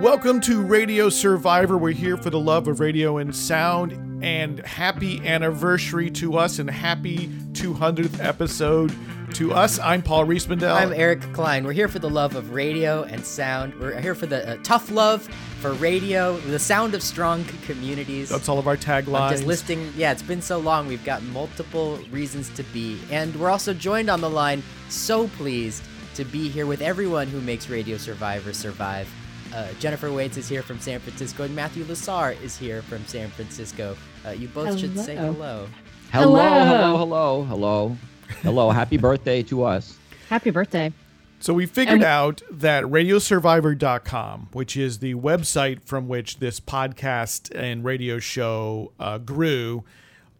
Welcome to Radio Survivor. We're here for the love of radio and sound, and happy anniversary to us and happy 200th episode to us. I'm Paul Riismandel. I'm Eric Klein. We're here for the love of radio and sound. We're here for the uh, tough love for radio, the sound of strong communities. That's all of our taglines. Just listing, yeah, it's been so long. We've got multiple reasons to be. And we're also joined on the line, so pleased to be here with everyone who makes Radio Survivor survive. Uh, Jennifer Waits is here from San Francisco, and Matthew Lasar is here from San Francisco. Uh, you both hello. should say hello. Hello, hello, hello, hello. Hello, happy birthday to us. Happy birthday. So we figured and- out that radiosurvivor.com, which is the website from which this podcast and radio show uh, grew,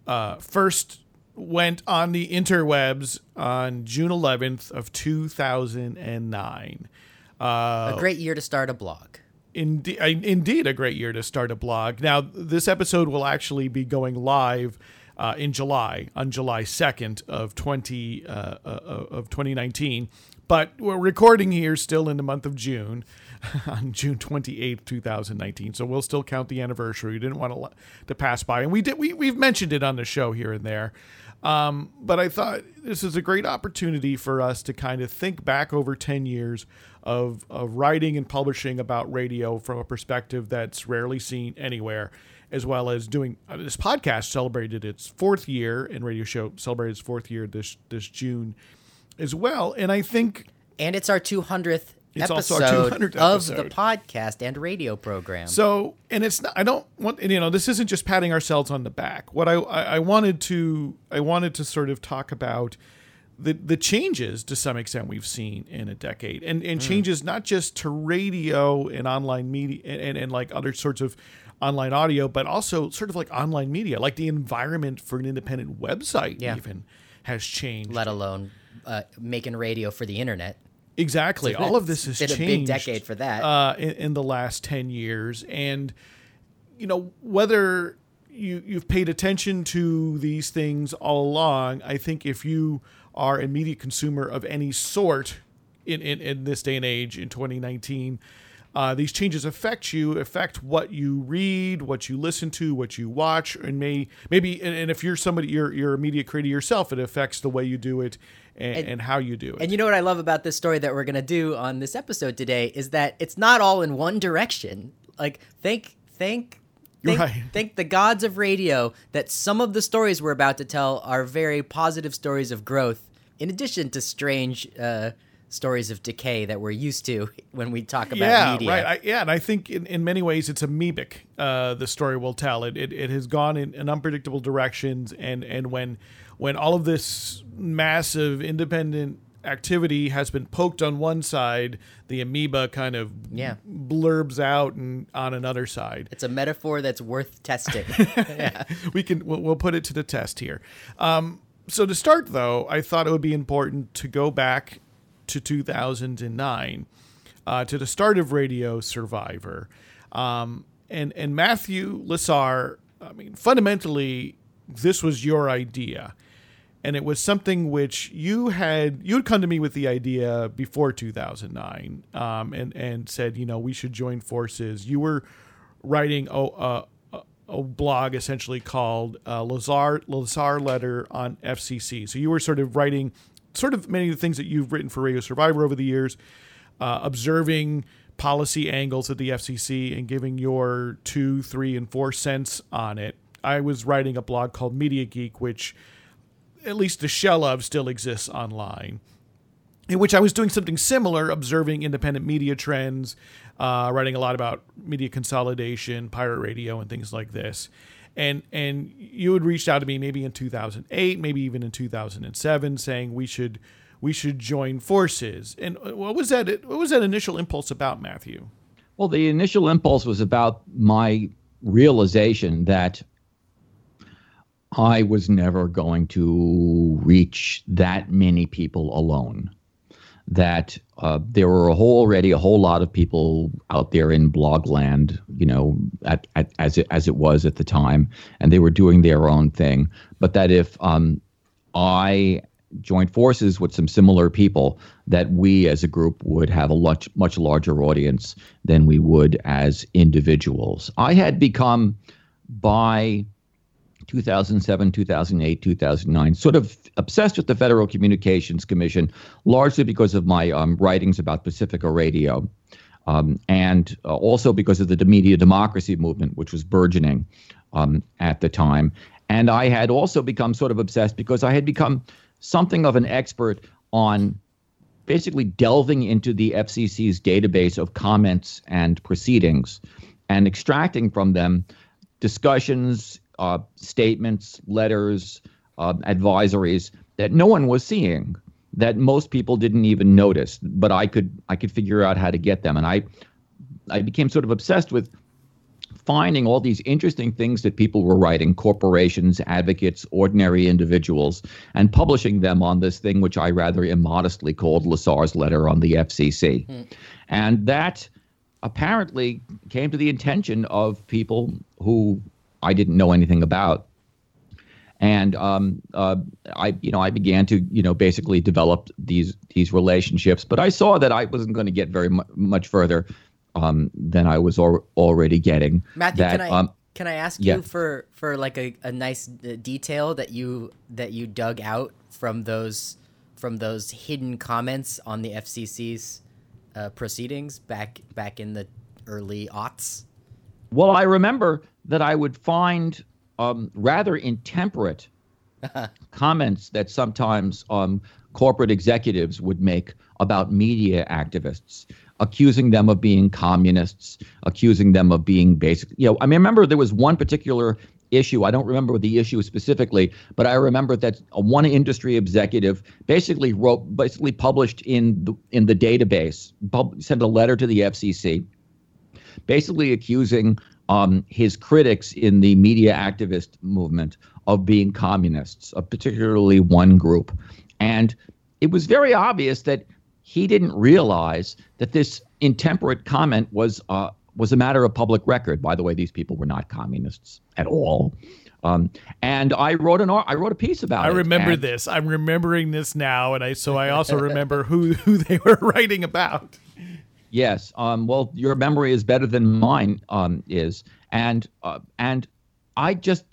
uh, first went on the interwebs on June 11th of 2009. Uh, a great year to start a blog. Indeed, indeed, a great year to start a blog. Now, this episode will actually be going live uh, in July, on July 2nd of 20 uh, uh, of 2019. But we're recording here still in the month of June, on June 28th, 2019. So we'll still count the anniversary. We didn't want to to pass by, and we did. We we've mentioned it on the show here and there. Um, but I thought this is a great opportunity for us to kind of think back over 10 years of, of writing and publishing about radio from a perspective that's rarely seen anywhere as well as doing uh, this podcast celebrated its fourth year and radio show celebrated its fourth year this this June as well. And I think and it's our 200th it's episode, also our 200th of the podcast and radio program. So, and it's not, I don't want, you know, this isn't just patting ourselves on the back. What I, I, I wanted to, I wanted to sort of talk about the, the changes to some extent we've seen in a decade and, and mm. changes not just to radio and online media and, and, and like other sorts of online audio, but also sort of like online media, like the environment for an independent website yeah. even has changed. Let alone uh, making radio for the internet. Exactly. So All of this has been changed. a big decade for that uh, in, in, the last ten years, and you know whether you you've paid attention to these things all along. I think if you are a media consumer of any sort in, in, in this day and age in 2019 uh, these changes affect you, affect what you read, what you listen to, what you watch, and may maybe and, and if you're somebody you're you're a media creator yourself, it affects the way you do it and, and, and, how you do it. And you know what I love about this story that we're gonna do on this episode today is that it's not all in one direction. Like thank thank Thank, right. thank, the gods of radio that some of the stories we're about to tell are very positive stories of growth, in addition to strange uh, stories of decay that we're used to when we talk about yeah, media. Right. I, yeah, and I think in, in many ways it's amoebic. Uh, the story will tell it. It, it has gone in, in unpredictable directions, and and when when all of this massive independent activity has been poked on one side, the amoeba kind of yeah. blurbs out and on another side. It's a metaphor that's worth testing. yeah. We can we'll, we'll, put it to the test here. Um, so to start though, I thought it would be important to go back to 2009, uh, to the start of Radio Survivor. Um, and, and Matthew Lasar, I mean, fundamentally, this was your idea. And it was something which you had you had come to me with the idea before 2009, um, and and said you know we should join forces. You were writing a, a, a blog essentially called uh, Lasar Lasar Letter on FCC. So you were sort of writing sort of many of the things that you've written for Radio Survivor over the years, uh, observing policy angles at the FCC and giving your two, three, and four cents on it. I was writing a blog called Media Geek, which at least the shell of still exists online, in which I was doing something similar, observing independent media trends, uh, writing a lot about media consolidation, pirate radio, and things like this. And and you had reached out to me maybe in 2008 maybe even in 2007 saying we should we should join forces. And what was that what was that initial impulse about matthew? Well the initial impulse was about my realization that i was never going to reach that many people alone that uh, there were a whole, already a whole lot of people out there in blogland, you know, at, at, as it as it was at the time, and they were doing their own thing. But that if um, I joined forces with some similar people, that we as a group would have a much much larger audience than we would as individuals. I had become by 2007, 2008, 2009, sort of obsessed with the Federal Communications Commission, largely because of my um, writings about Pacifica Radio. Um, and uh, also because of the media democracy movement, which was burgeoning um, at the time. And I had also become sort of obsessed because I had become something of an expert on basically delving into the FCC's database of comments and proceedings and extracting from them discussions, uh, statements, letters, uh, advisories that no one was seeing, that most people didn't even notice, but I could I could figure out how to get them, and I I became sort of obsessed with finding all these interesting things that people were writing, corporations, advocates, ordinary individuals, and publishing them on this thing which I rather immodestly called Lasar's letter on the FCC, mm. and that apparently came to the attention of people who I didn't know anything about. And um, uh, I, you know, I began to, you know, basically develop these these relationships. But I saw that I wasn't going to get very mu- much further um, than I was al- already getting. Matthew, that, can I um, can I ask yeah. you for for like a, a nice detail that you that you dug out from those from those hidden comments on the FCC's uh, proceedings back back in the early aughts? Well, I remember that I would find um, rather intemperate comments that sometimes um, corporate executives would make about media activists, accusing them of being communists, accusing them of being basic. You know, I mean, remember there was one particular issue. I don't remember the issue specifically, but I remember that one industry executive basically wrote, basically published in the in the database, pub, sent a letter to the FCC, basically accusing um, his critics in the media activist movement of being communists, of particularly one group. And it was very obvious that he didn't realize that this intemperate comment was uh, was a matter of public record. By the way, these people were not communists at all. Um, and I wrote an I wrote a piece about I it. I remember and, this. I'm remembering this now, and I so I also remember who who they were writing about. Yes. Um, well, your memory is better than mine um, is, and uh, and I just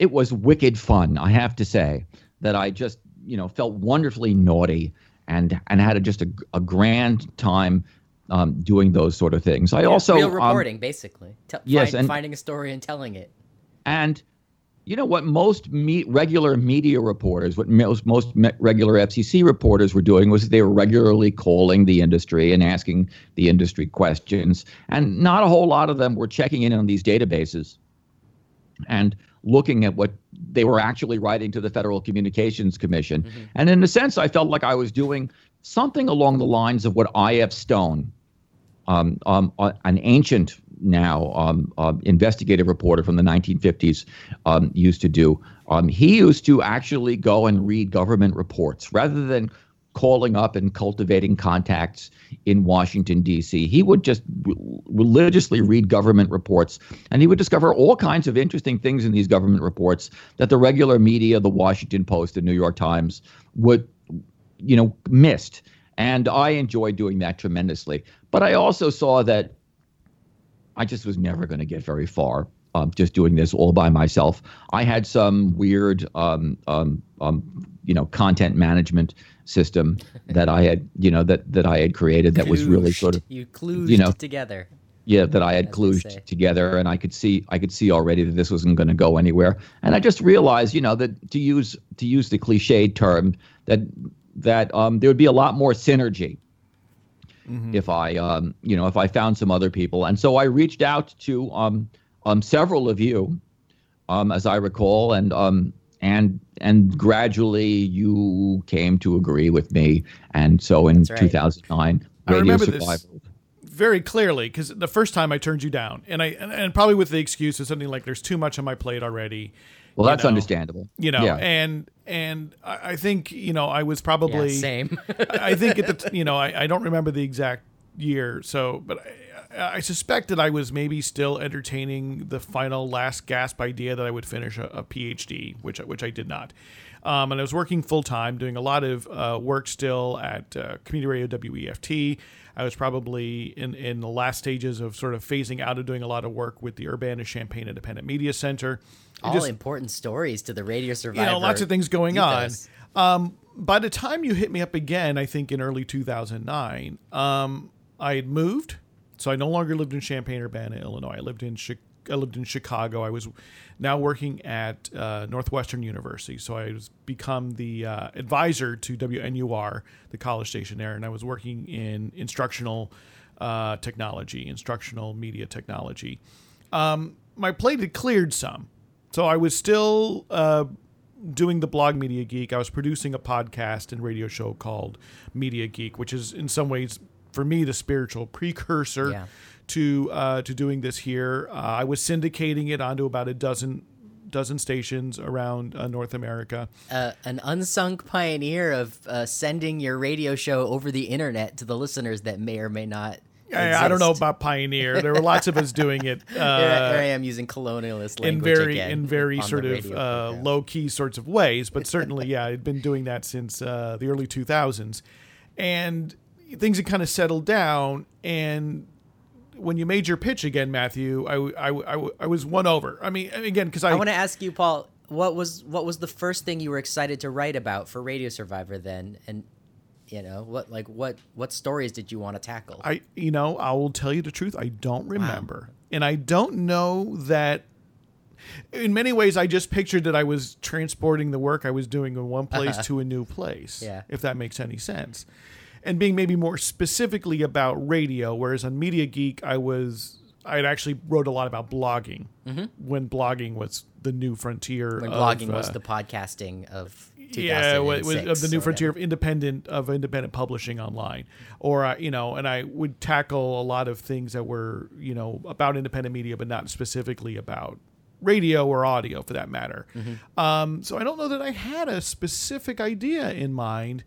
it was wicked fun. I have to say that I just you know felt wonderfully naughty and and had a, just a, a grand time um, doing those sort of things. I yeah, also real um, reporting, basically. T- yes, find, and finding a story and telling it. And you know what most me- regular media reporters, what most most regular FCC reporters were doing was they were regularly calling the industry and asking the industry questions, and not a whole lot of them were checking in on these databases and looking at what they were actually writing to the Federal Communications Commission. Mm-hmm. And in a sense, I felt like I was doing something along the lines of what I.F. Stone, um, um, uh, an ancient now um, uh, investigative reporter from the 1950s um, used to do. Um, he used to actually go and read government reports rather than calling up and cultivating contacts in Washington, D.C. He would just re- religiously read government reports, and he would discover all kinds of interesting things in these government reports that the regular media, the Washington Post, the New York Times, would, you know, missed. And I enjoyed doing that tremendously. But I also saw that I just was never going to get very far. Um, just doing this all by myself. I had some weird, um, um, um you know, content management system that I had, you know, that that I had created that was really sort of you clued you know together. Yeah, that I had kludged together, and I could see I could see already that this wasn't going to go anywhere. And I just realized, you know, that to use to use the cliched term that that um, there would be a lot more synergy mm-hmm. if I, um, you know, if I found some other people. And so I reached out to um, um, several of you, um, as I recall, and um, and and gradually you came to agree with me. And so in right. 2009, I Radio remember Survival. This very clearly because the first time I turned you down, and I and, and, probably with the excuse of something like "there's too much on my plate already." Well, that's know, understandable. You know, yeah. and and I think you know I was probably yeah, same. I think at the you know I, I don't remember the exact year, so but I, I suspect that I was maybe still entertaining the final last gasp idea that I would finish a, a PhD, which which I did not. Um, and I was working full time, doing a lot of uh, work still at uh, Community Radio WEFT. I was probably in, in the last stages of sort of phasing out of doing a lot of work with the Urbana Champaign Independent Media Center. All just, important stories to the Radio Survivor. You know, lots of things going on. Um, by the time you hit me up again, I think in early 2009, um, I had moved. So I no longer lived in Champaign, Urbana, Illinois. I lived in I lived in Chicago. I was now working at uh, Northwestern University. So I was become the uh, advisor to WNUR, the college station there, and I was working in instructional uh, technology, instructional media technology. Um, my plate had cleared some, so I was still uh, doing the blog Media Geek. I was producing a podcast and radio show called Media Geek, which is in some ways for me the spiritual precursor yeah. To uh, to doing this here. Uh, I was syndicating it onto about a dozen dozen stations around uh, North America. Uh, an unsung pioneer of uh, sending your radio show over the internet to the listeners that may or may not I, I, don't know about pioneer. There were lots of us doing it. Uh, here, I am using colonialist language in very again, in very sort of uh, low key sorts of ways, but certainly, yeah, I'd been doing that since uh, the early 2000s, and things had kind of settled down. And when you made your pitch again, Matthew, I, I, I, I was won over. I mean, again, because I, I want to ask you, Paul, what was what was the first thing you were excited to write about for Radio Survivor then, and you know what like what what stories did you want to tackle i you know i will tell you the truth i don't remember wow. and i don't know that in many ways i just pictured that i was transporting the work i was doing in one place uh-huh. to a new place yeah if that makes any sense and being maybe more specifically about radio whereas on media geek i was i actually wrote a lot about blogging mm-hmm. when blogging was the new frontier when blogging was uh, the podcasting of yeah, it was of the new frontier of independent of independent publishing online, or uh, you know, and I would tackle a lot of things that were you know about independent media, but not specifically about radio or audio for that matter. Mm-hmm. Um, so I don't know that I had a specific idea in mind,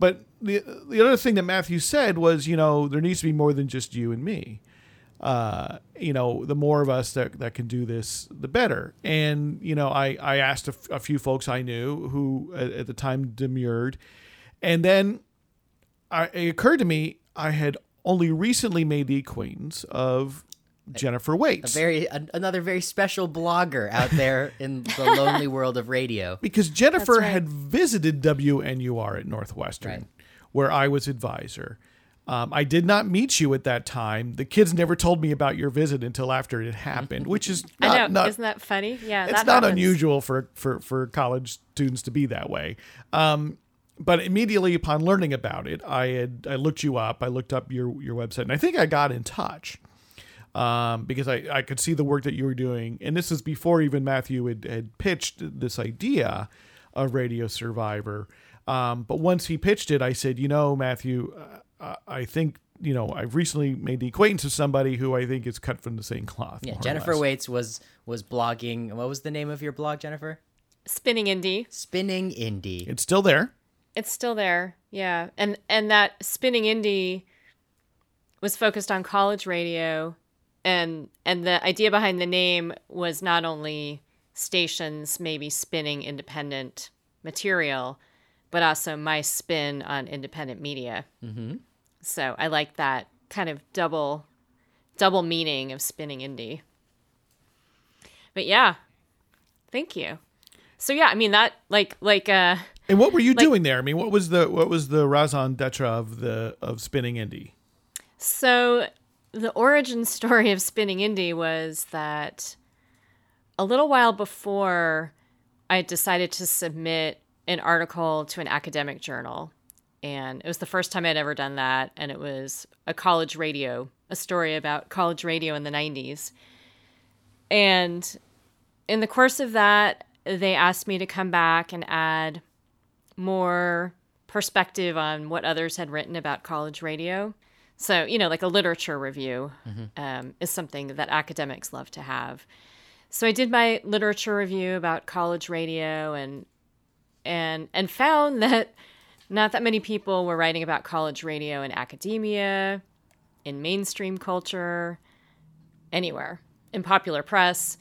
but the the other thing that Matthew said was, you know, there needs to be more than just you and me uh, you know, the more of us that, that can do this, the better. And, you know, I, I asked a, f- a few folks I knew who at, at the time demurred. And then I, it occurred to me I had only recently made the acquaintance of Jennifer Waits. A very a, another very special blogger out there in the lonely world of radio. Because Jennifer right. had visited WNUR at Northwestern, right. where I was advisor. Um, I did not meet you at that time. The kids never told me about your visit until after it happened, which is not, I know. Not, Isn't that funny? Yeah, it's not happens. unusual for, for for college students to be that way. Um, but immediately upon learning about it, I had I looked you up. I looked up your your website, and I think I got in touch um, because I, I could see the work that you were doing. And this is before even Matthew had, had pitched this idea of Radio Survivor. Um, but once he pitched it, I said, you know, Matthew, uh, I think you know I've recently made the acquaintance of somebody who I think is cut from the same cloth. Yeah, Jennifer Waits was was blogging. What was the name of your blog, Jennifer? Spinning Indie. Spinning Indie. It's still there. It's still there. Yeah, and and that Spinning Indie was focused on college radio, and and the idea behind the name was not only stations maybe spinning independent material, but also my spin on independent media. Mm-hmm. So I like that kind of double double meaning of spinning indie. But yeah. Thank you. So yeah, I mean that like like uh And what were you like, doing there? I mean, what was the what was the raison d'etre of the of spinning indie? So the origin story of spinning indie was that a little while before I decided to submit an article to an academic journal and it was the first time I'd ever done that. And it was a college radio, a story about college radio in the 90s. And in the course of that, they asked me to come back and add more perspective on what others had written about college radio. So, you know, like a literature review mm-hmm. um, is something that academics love to have. So I did my literature review about college radio and and and found that not that many people were writing about college radio in academia, in mainstream culture, anywhere, in popular press.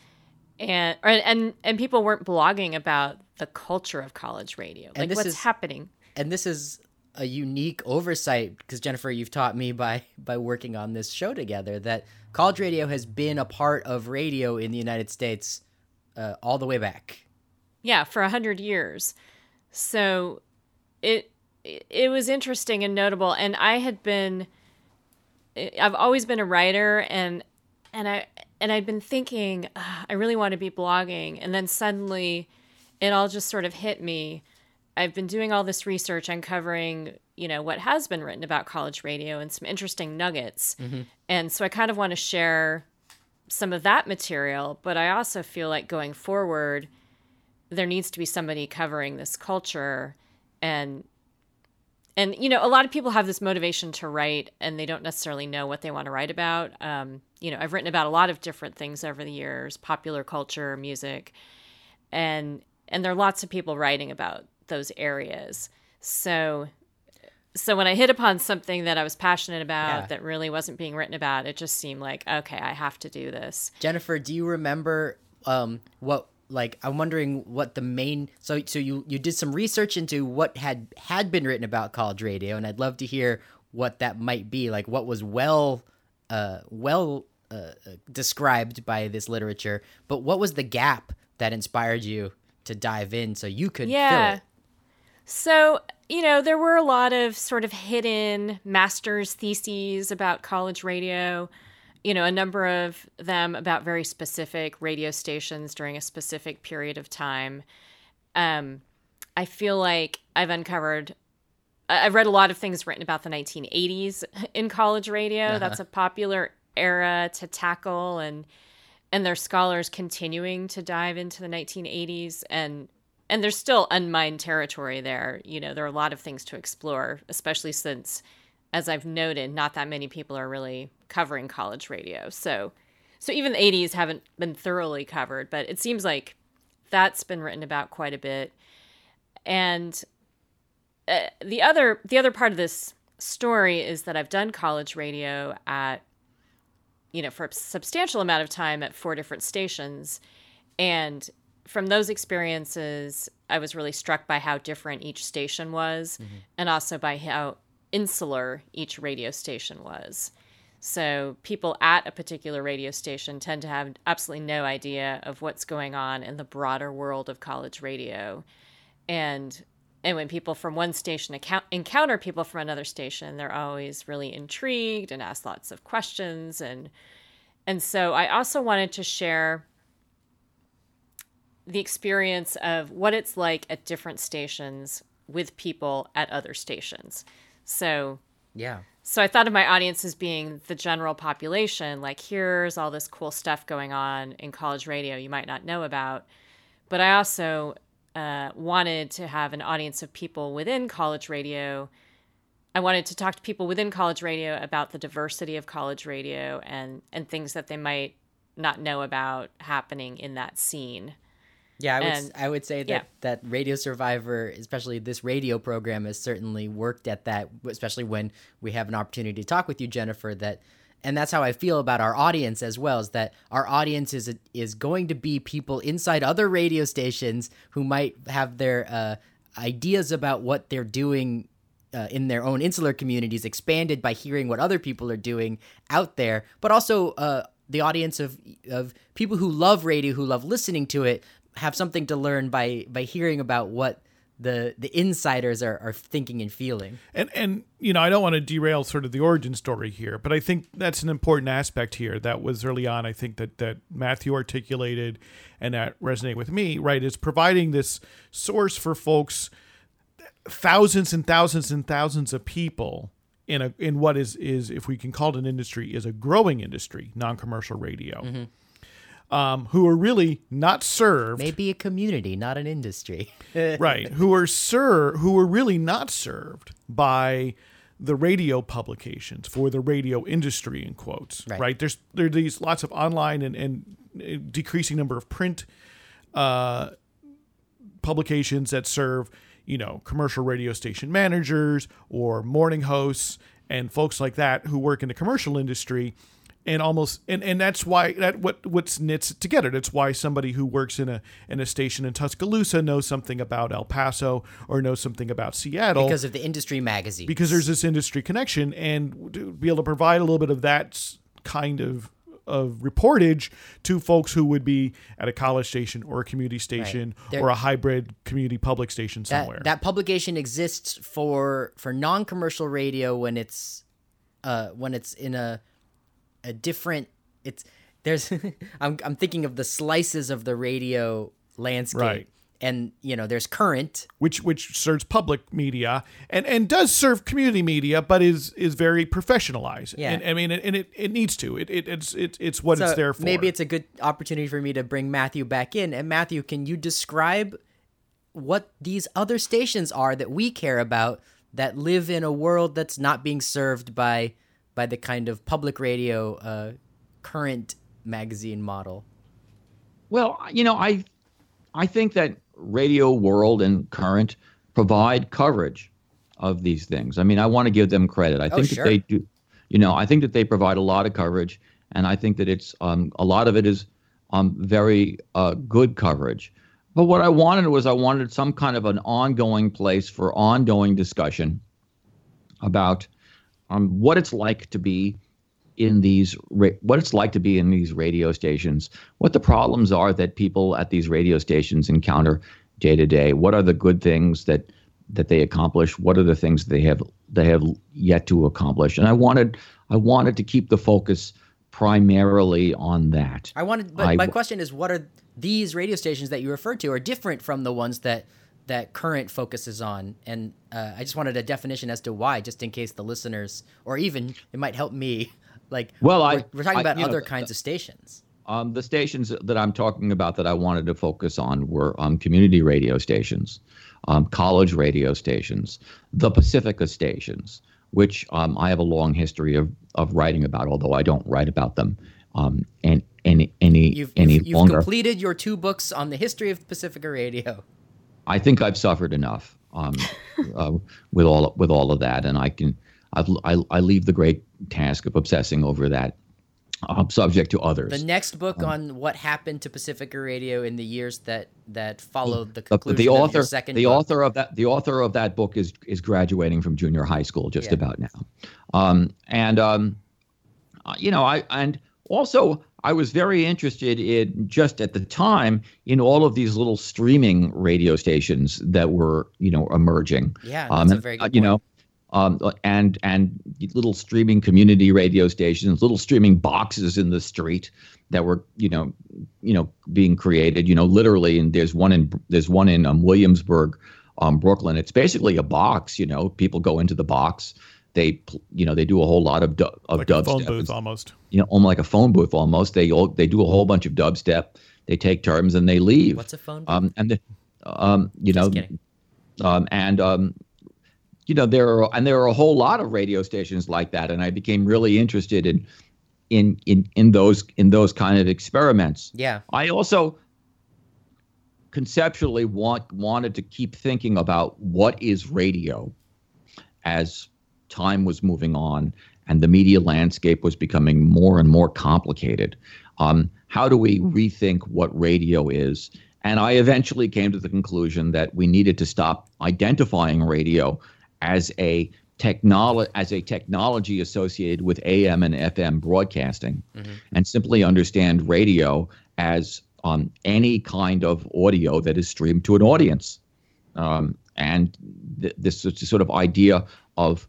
and and and people weren't blogging about the culture of college radio, like what's is, happening. And this is a unique oversight because Jennifer, you've taught me by by working on this show together that college radio has been a part of radio in the United States uh, all the way back. Yeah, for a hundred years. So it it was interesting and notable, and I had been. I've always been a writer, and and I and I'd been thinking I really want to be blogging, and then suddenly, it all just sort of hit me. I've been doing all this research, uncovering you know what has been written about college radio and some interesting nuggets, mm-hmm. and so I kind of want to share some of that material. But I also feel like going forward, there needs to be somebody covering this culture and and you know a lot of people have this motivation to write and they don't necessarily know what they want to write about um, you know i've written about a lot of different things over the years popular culture music and and there are lots of people writing about those areas. So so when i hit upon something that i was passionate about yeah. that really wasn't being written about it just seemed like okay i have to do this. Jennifer do you remember um, what like I'm wondering what the main so so you you did some research into what had had been written about college radio and I'd love to hear what that might be like what was well uh well uh, described by this literature but what was the gap that inspired you to dive in so you could yeah so you know there were a lot of sort of hidden master's theses about college radio you know, a number of them about very specific radio stations during a specific period of time. Um, I feel like I've uncovered. I've read a lot of things written about the 1980s in college radio. Uh-huh. That's a popular era to tackle, and and there's scholars continuing to dive into the 1980s, and and there's still unmined territory there. You know, there are a lot of things to explore, especially since as I've noted, not that many people are really covering college radio. So, so even the 80s haven't been thoroughly covered, but it seems like that's been written about quite a bit. And uh, the other the other part of this story is that I've done college radio at you know for a substantial amount of time at four different stations and from those experiences I was really struck by how different each station was mm-hmm. and also by how insular each radio station was. So people at a particular radio station tend to have absolutely no idea of what's going on in the broader world of college radio. And and when people from one station account- encounter people from another station, they're always really intrigued and ask lots of questions and and so I also wanted to share the experience of what it's like at different stations with people at other stations. So, yeah. So I thought of my audience as being the general population. Like, here's all this cool stuff going on in college radio you might not know about. But I also uh, wanted to have an audience of people within college radio. I wanted to talk to people within college radio about the diversity of college radio and and things that they might not know about happening in that scene. Yeah, I would and, I would say that yeah. that Radio Survivor, especially this radio program, has certainly worked at that. Especially when we have an opportunity to talk with you, Jennifer. That and that's how I feel about our audience as well. Is that our audience is is going to be people inside other radio stations who might have their uh, ideas about what they're doing uh, in their own insular communities expanded by hearing what other people are doing out there, but also uh, the audience of of people who love radio, who love listening to it, have something to learn by by hearing about what the the insiders are, are thinking and feeling. And and you know, I don't want to derail sort of the origin story here, but I think that's an important aspect here that was early on. I think that that Matthew articulated and that resonate with me, right, is providing this source for folks thousands and thousands and thousands of people in a in what is is if we can call it an industry is a growing industry, non-commercial radio. Mm-hmm um, who are really not served. Maybe a community, not an industry. right. Who are ser- who are really not served by the radio publications for the radio industry in quotes. Right. right? There's there are these lots of online and, and uh, decreasing number of print uh, publications that serve you know commercial radio station managers or morning hosts and folks like that who work in the commercial industry and almost and, and that's why that what what's knits it together. That's why somebody who works in a in a station in Tuscaloosa knows something about El Paso or knows something about Seattle because of the industry magazine. Because there's this industry connection, and to be able to provide a little bit of that kind of of reportage to folks who would be at a college station or a community station right. or a hybrid community public station somewhere. That, that publication exists for for non-commercial radio when it's uh, when it's in a a different it's there's I'm I'm thinking of the slices of the radio landscape. Right. And you know, there's current, which which serves public media and and does serve community media, but is is very professionalized. Yeah, and, I mean, and it, it needs to. It, it it's it, it's what so it's there for. Maybe it's a good opportunity for me to bring Matthew back in. And Matthew, can you describe what these other stations are that we care about that live in a world that's not being served by by the kind of public radio uh, current magazine model? Well, you know, I I think that Radio World and Current provide coverage of these things. I mean, I want to give them credit. I oh, think sure. that they do. You know, I think that they provide a lot of coverage, and I think that it's um, a lot of it is um, very uh, good coverage. But what I wanted was I wanted some kind of an ongoing place for ongoing discussion about um, what it's like to be in these what it's like to be in these radio stations, what the problems are that people at these radio stations encounter day to day, what are the good things that that they accomplish, what are the things they have they have yet to accomplish, and I wanted I wanted to keep the focus primarily on that. I wanted, but I, my question is, what are these radio stations that you referred to are different from the ones that that current focuses on. And uh, i just wanted a definition as to why just in case the listeners or even it might help me like well we're, I, we're talking about other know, kinds of stations. Um, the stations that i'm talking about that i wanted to focus on were um, community radio stations um, college radio stations the pacifica stations which um, i have a long history of, of writing about although i don't write about them um, and any any you've, any you've, you've completed your two books on the history of pacifica radio I think I've suffered enough um, uh, with all with all of that, and I can I've, I, I leave the great task of obsessing over that um, subject to others. The next book um, on what happened to Pacifica Radio in the years that that followed the conclusion the, the author, second the book. author of that the author of that book is is graduating from junior high school just yeah. about now, um, and um, uh, you know I and also I was very interested in just at the time in all of these little streaming radio stations that were, you know, emerging. Yeah, that's um, a very good You know, um, and and little streaming community radio stations, little streaming boxes in the street that were, you know, you know, being created. You know, literally, and there's one in there's one in um, Williamsburg, um, Brooklyn. It's basically a box. You know, people go into the box they you know they do a whole lot of du- of like dubstep. phone booth almost. You know, almost like a phone booth almost. They all, they do a whole bunch of dubstep. They take turns and they leave. What's a phone booth? Um, and the, um, you Just know, um, and um, you know there are and there are a whole lot of radio stations like that, and I became really interested in in in in those in those kind of experiments. Yeah. I also conceptually want wanted to keep thinking about what is radio as time was moving on and the media landscape was becoming more and more complicated. Um, how do we rethink what radio is? And I eventually came to the conclusion that we needed to stop identifying radio as a technology as a technology associated with AM and FM broadcasting, mm-hmm. and simply understand radio as um, any kind of audio that is streamed to an audience. Um, and th- this sort of idea of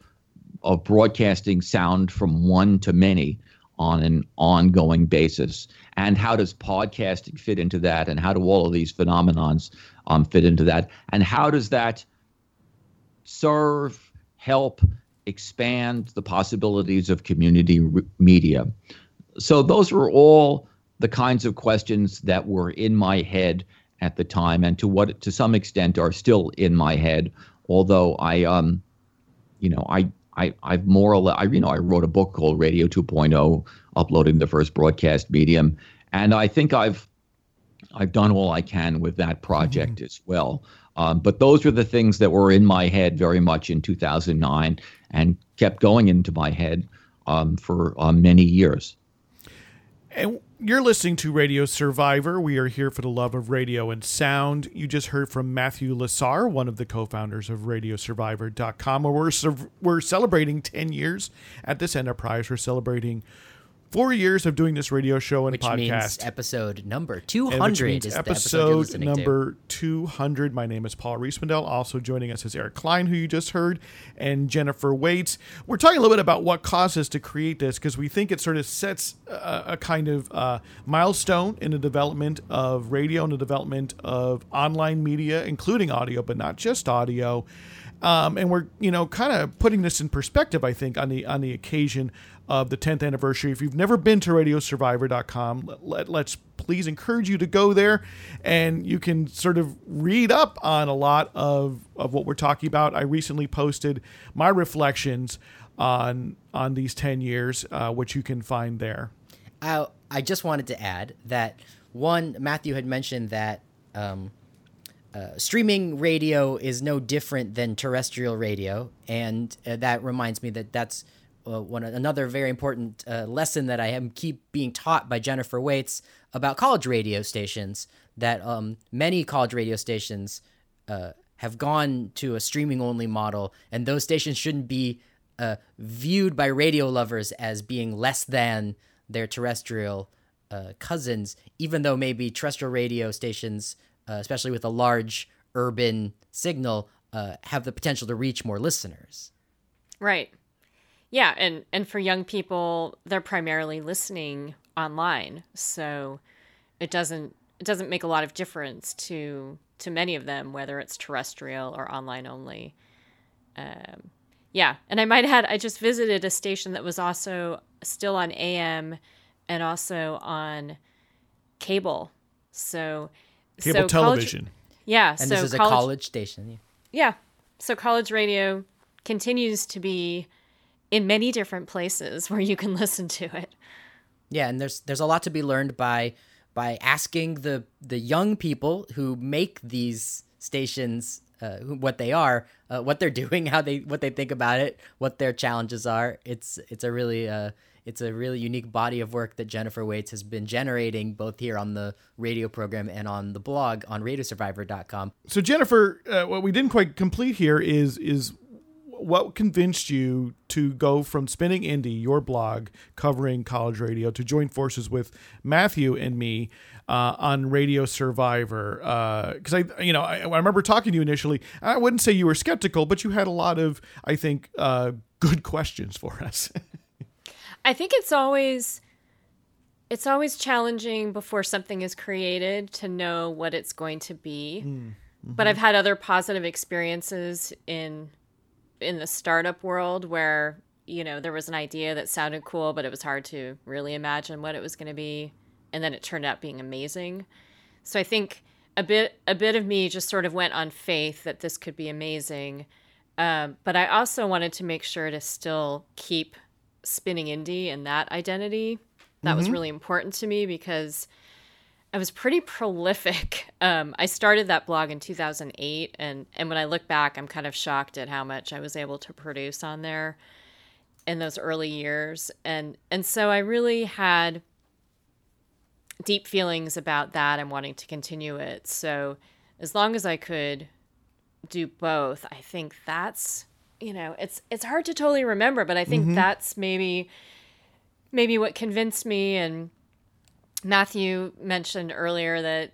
of broadcasting sound from one to many on an ongoing basis. And how does podcasting fit into that? And how do all of these phenomenons um, fit into that? And how does that serve help expand the possibilities of community re- media? So those were all the kinds of questions that were in my head at the time and to what to some extent are still in my head although i um you know i I, I've more or less, I, you know, I wrote a book called Radio 2.0, uploading the first broadcast medium, and I think I've, I've done all I can with that project mm-hmm. as well. Um, but those were the things that were in my head very much in 2009 and kept going into my head um, for um, many years. And you're listening to Radio Survivor. We are here for the love of radio and sound. You just heard from Matthew Lasar, one of the co-founders of RadioSurvivor.com, where we're we're celebrating 10 years at this enterprise. We're celebrating four years of doing this radio show and which podcast. Episode number 200 is episode, episode number 200. My name is Paul Riismandel. Also joining us is Eric Klein, who you just heard, and Jennifer Waits. We're talking a little bit about what caused us to create this because we think it sort of sets a, a kind of uh, milestone in the development of radio and the development of online media, including audio, but not just audio. Um, and we're you know kind of putting this in perspective i think on the on the occasion of the 10th anniversary. If you've never been to radiosurvivor.com, let, let's please encourage you to go there and you can sort of read up on a lot of, of what we're talking about. I recently posted my reflections on on these 10 years, uh, which you can find there. I, I just wanted to add that one, Matthew had mentioned that um, uh, streaming radio is no different than terrestrial radio. And uh, that reminds me that that's uh, one another very important uh, lesson that I am keep being taught by Jennifer Waits about college radio stations. That um, many college radio stations uh, have gone to a streaming only model, and those stations shouldn't be viewed by radio lovers as being less than their terrestrial cousins, even though maybe terrestrial radio stations, uh, especially with a large urban signal, have the potential to reach more listeners. Right. Yeah, and and for young people, they're primarily listening online, so it doesn't it doesn't make a lot of difference to to many of them whether it's terrestrial or online only. Um, yeah, and I might add, I just visited a station that was also still on AM and also on cable. So cable so television. College, yeah, and so this is college, a college station. Yeah. yeah, so college radio continues to be in many different places where you can listen to it. Yeah, and there's there's a lot to be learned by by asking the the young people who make these stations uh, what they are, uh, what they're doing, how they what they think about it, what their challenges are. It's it's a really uh, it's a really unique body of work that Jennifer Waits has been generating both here on the radio program and on the blog on radiosurvivor.com. So Jennifer, uh, what we didn't quite complete here is is what convinced you to go from spinning indie your blog covering college radio to join forces with matthew and me uh, on radio survivor. Because uh, i you know I, I, remember talking to you initially. I wouldn't say you were skeptical but you had a lot of i think uh, good questions for us i think it's always it's always challenging before something is created to know what it's going to be mm. Mm-hmm. But I've had other positive experiences in in the startup world where you know there was an idea that sounded cool but it was hard to really imagine what it was going to be and then it turned out being amazing so i think a bit a bit of me just sort of went on faith that this could be amazing um, but i also wanted to make sure to still keep spinning indie and that identity that mm-hmm. was really important to me because I was pretty prolific. Um, I started that blog in 2008, and and when I look back, I'm kind of shocked at how much I was able to produce on there in those early years, and and so I really had deep feelings about that and wanting to continue it. So as long as I could do both, I think that's you know it's it's hard to totally remember, but I think mm-hmm. that's maybe maybe what convinced me. And Matthew mentioned earlier that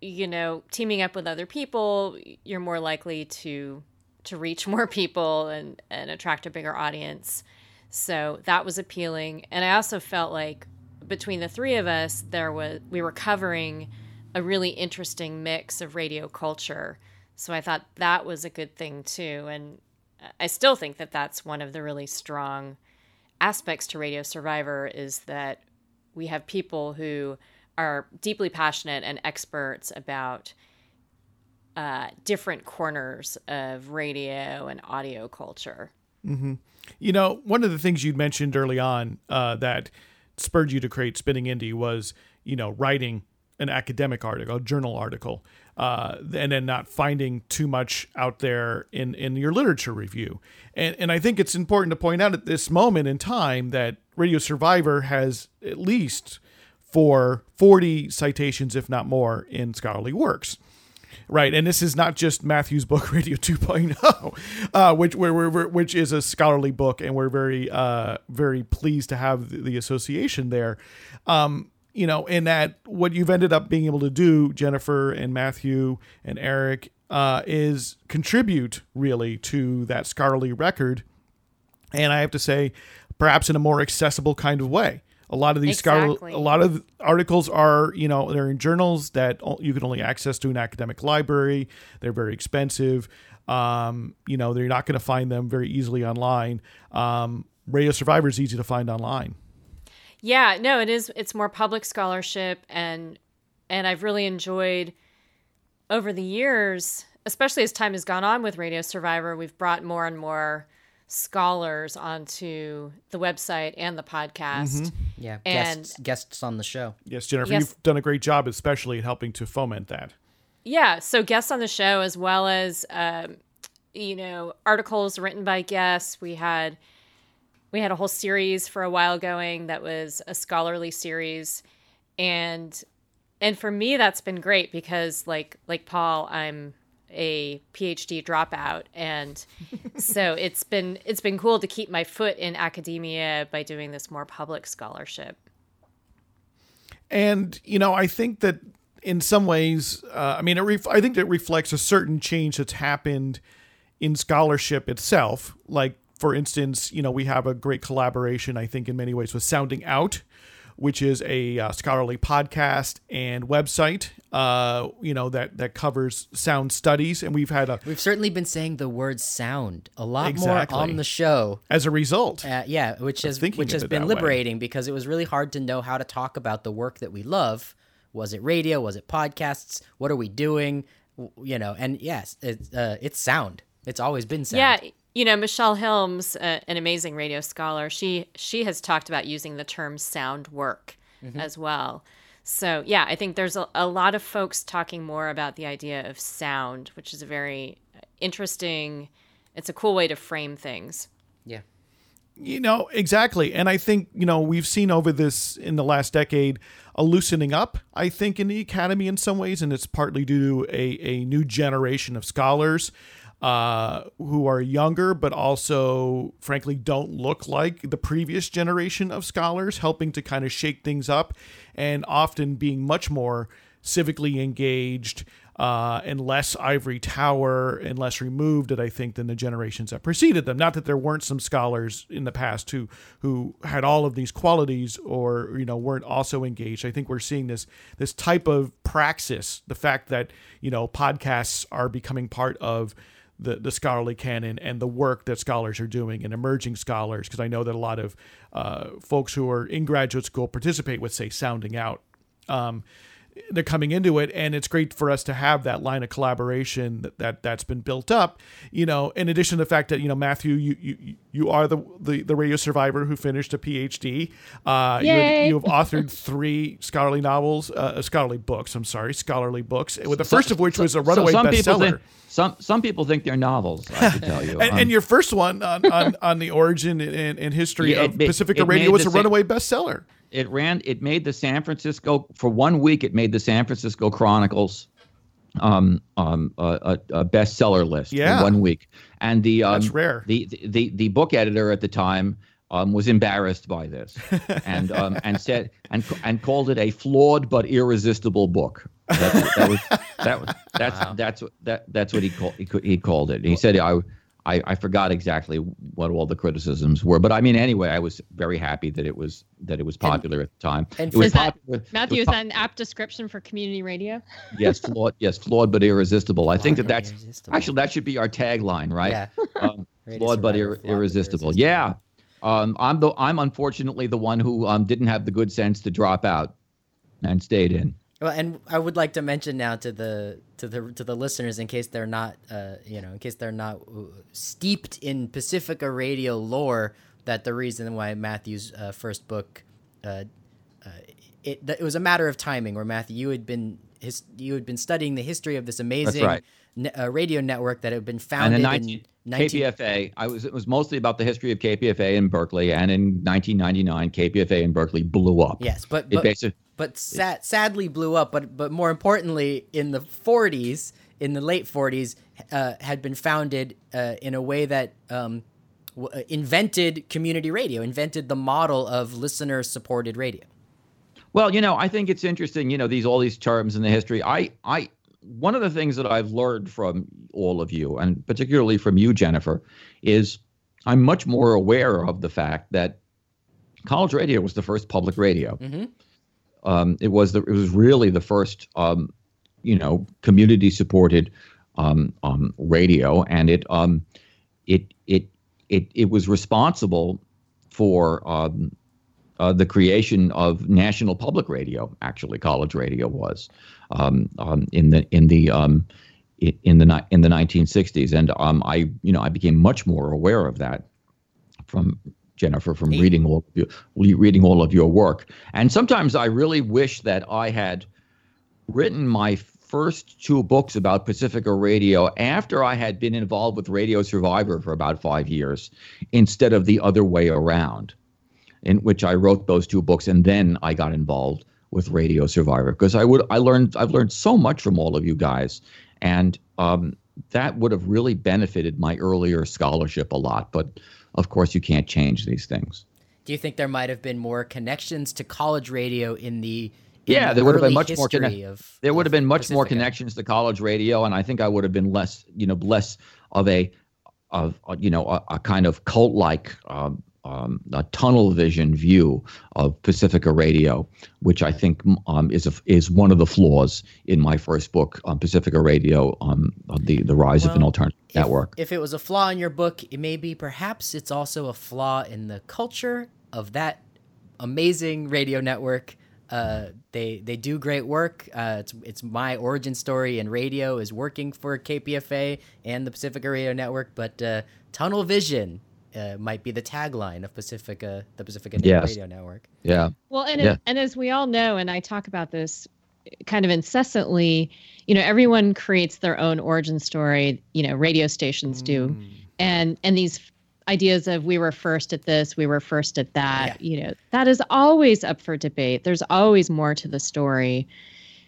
you know teaming up with other people you're more likely to to reach more people and and attract a bigger audience. So that was appealing. And i also felt like between the three of us there was we were covering a really interesting mix of radio culture. So i thought that was a good thing too. And i still think that that's one of the really strong aspects to radio survivor is that we have people who are deeply passionate and experts about uh, different corners of radio and audio culture. Mm-hmm. You know, one of the things you mentioned early on uh, that spurred you to create Spinning Indie was, you know, writing an academic article, a journal article, uh, and then not finding too much out there in, in your literature review. And, and I think it's important to point out at this moment in time that Radio Survivor has at least for 40 citations, if not more, in scholarly works. Right, and this is not just Matthew's book Radio 2.0, uh, which which is a scholarly book, and we're very uh, very pleased to have the, the association there. Um, you know, in that what you've ended up being able to do, Jennifer and Matthew and Eric, uh, is contribute really to that scholarly record, and I have to say, perhaps in a more accessible kind of way. A lot of these exactly. a lot of articles are, you know, they're in journals that you can only access to an academic library. They're very expensive. Um, you know, they're not going to find them very easily online. Um, Radio Survivor is easy to find online. Yeah, no, it is. It's more public scholarship, and and I've really enjoyed over the years, especially as time has gone on with Radio Survivor. We've brought more and more scholars onto the website and the podcast. Mm-hmm. Yeah, and guests, guests on the show. Yes, Jennifer, yes. you've done a great job, especially in helping to foment that. Yeah, so guests on the show, as well as um, you know articles written by guests. We had we had a whole series for a while going that was a scholarly series, and and for me that's been great because like like Paul, I'm a PhD dropout, and so it's been it's been cool to keep my foot in academia by doing this more public scholarship. And you know, I think that in some ways, uh, I mean, it ref- I think it reflects a certain change that's happened in scholarship itself. Like, for instance, you know, we have a great collaboration, I think, in many ways with Sounding Out, which is a uh, scholarly podcast and website, uh, you know, that that covers sound studies. And we've had a we've certainly been saying the word sound a lot exactly. more on the show as a result. Uh, yeah, which has which has been liberating way. because it was really hard to know how to talk about the work that we love. Was it radio? Was it podcasts? What are we doing? You know, and yes, it's uh, it's sound. It's always been sound. Yeah, you know Michele Hilmes uh, an amazing radio scholar she she has talked about using the term sound work mm-hmm. as well. So yeah i think there's a, a lot of folks talking more about the idea of sound which is a very interesting it's a cool way to frame things. Yeah. You know exactly. And i think you know we've seen over this in the last decade a loosening up i think in the academy in some ways and it's partly due to a, a new generation of scholars uh, who are younger, but also, frankly, don't look like the previous generation of scholars, helping to kind of shake things up and often being much more civically engaged uh, and less ivory tower and less removed, I think, than the generations that preceded them. Not that there weren't some scholars in the past who who had all of these qualities or you know weren't also engaged. I think we're seeing this this type of praxis, the fact that you know podcasts are becoming part of the, the scholarly canon and the work that scholars are doing and emerging scholars because I know that a lot of uh, folks who are in graduate school participate with say sounding out. Um, they're coming into it and it's great for us to have that line of collaboration that, that that's been built up you know in addition to the fact that you know matthew you you, you are the, the the radio survivor who finished a phd uh, Yay. you, have, you have authored three scholarly novels uh, scholarly books i'm sorry scholarly books with the first of which was a runaway so bestseller think, some some people think they're novels. I can tell you. and, um, and, your first one on, on, on the origin and, and history yeah, of Pacifica Radio was a runaway bestseller it ran it made the San Francisco for one week it made the San Francisco Chronicles um um a, a bestseller list yeah. one week and the um, that's rare the, the the book editor at the time um, was embarrassed by this and um, and said and and called it a flawed but irresistible book. That, that was that was that's wow. that's that that's what he called he, he called it. He said I I, I forgot exactly what all the criticisms were, but I mean, anyway, I was very happy that it was that it was popular and, at the time. And it was that, popular, Matthew, is that an apt description for community radio? yes, flawed. Yes, flawed but irresistible. I think that that's actually that should be our tagline, right? Yeah. Um, flawed but ir- irresistible. Yeah. Um, I'm the I'm unfortunately the one who um, didn't have the good sense to drop out and stayed in. Well, and I would like to mention now to the to the to the listeners in case they're not uh, you know in case they're not uh, steeped in Pacifica radio lore that the reason why Matthew's uh, first book uh, uh it it was a matter of timing where Matthew you had been his you had been studying the history of this amazing right. ne- uh, radio network that had been founded in 19, 19... KPFA. I was it was mostly about the history of KPFA in Berkeley, and in 1999, KPFA in Berkeley blew up. Yes, but, but it basically but sad, sadly blew up. But but more importantly, in the 40s, in the late 40s, uh, had been founded uh, in a way that um, w- uh, invented community radio, invented the model of listener supported radio. Well, you know, I think it's interesting. You know, these all these terms in the history. I I one of the things that I've learned from all of you, and particularly from you, Jennifer, is I'm much more aware of the fact that college radio was the first public radio. Mm-hmm. Um, it was the it was really the first um, you know community supported um, um, radio, and it um, it it it it was responsible for um, uh, the creation of national public radio. Actually, college radio was in the in the in the in the 1960s, and I you know I became much more aware of that from Jennifer from reading all of you, reading all of your work. And sometimes I really wish that I had written my first two books about Pacifica Radio after I had been involved with Radio Survivor for about five years, instead of the other way around, in which I wrote those two books and then I got involved with Radio Survivor because I would I learned I've learned so much from all of you guys, and um, that would have really benefited my earlier scholarship a lot. But of course, you can't change these things. Do you think there might have been more connections to college radio in the yeah, there would have been much more of, there would have been much Pacifica. more connections to college radio, and I think I would have been less, you know, less of a, of you know, a, a kind of cult-like, um, um, a tunnel vision view of Pacifica Radio, which I think um, is a, is one of the flaws in my first book on Pacifica Radio, um, the the rise well, of an alternative if, network. If it was a flaw in your book, it may be perhaps it's also a flaw in the culture of that amazing radio network uh, they they do great work. Uh, it's it's my origin story in radio is working for KPFA and the Pacifica Radio Network, but uh, tunnel vision uh, might be the tagline of Pacifica, the Pacifica yes. Radio Network. Yeah. Well, and yeah. and as we all know, and I talk about this kind of incessantly, you know, everyone creates their own origin story. You know, radio stations do, mm. and and these ideas of we were first at this, we were first at that, yeah. you know, that is always up for debate. There's always more to the story.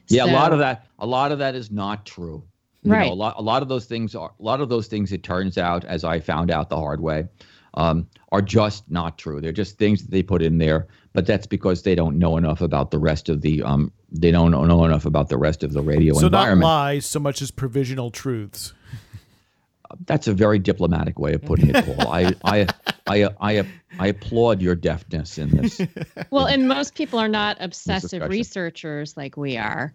Yeah, so, a lot of that a lot of that is not true. You right. Know, a lot a lot of those things are a lot of those things it turns out as I found out the hard way um, are just not true. They're just things that they put in there, but that's because they don't know enough about the rest of the um, they don't know enough about the rest of the radio so environment. So not lies so much as provisional truths that's a very diplomatic way of putting it, Paul. I, I, I, I, I applaud your deftness in this. Well, and most people are not obsessive researchers like we are.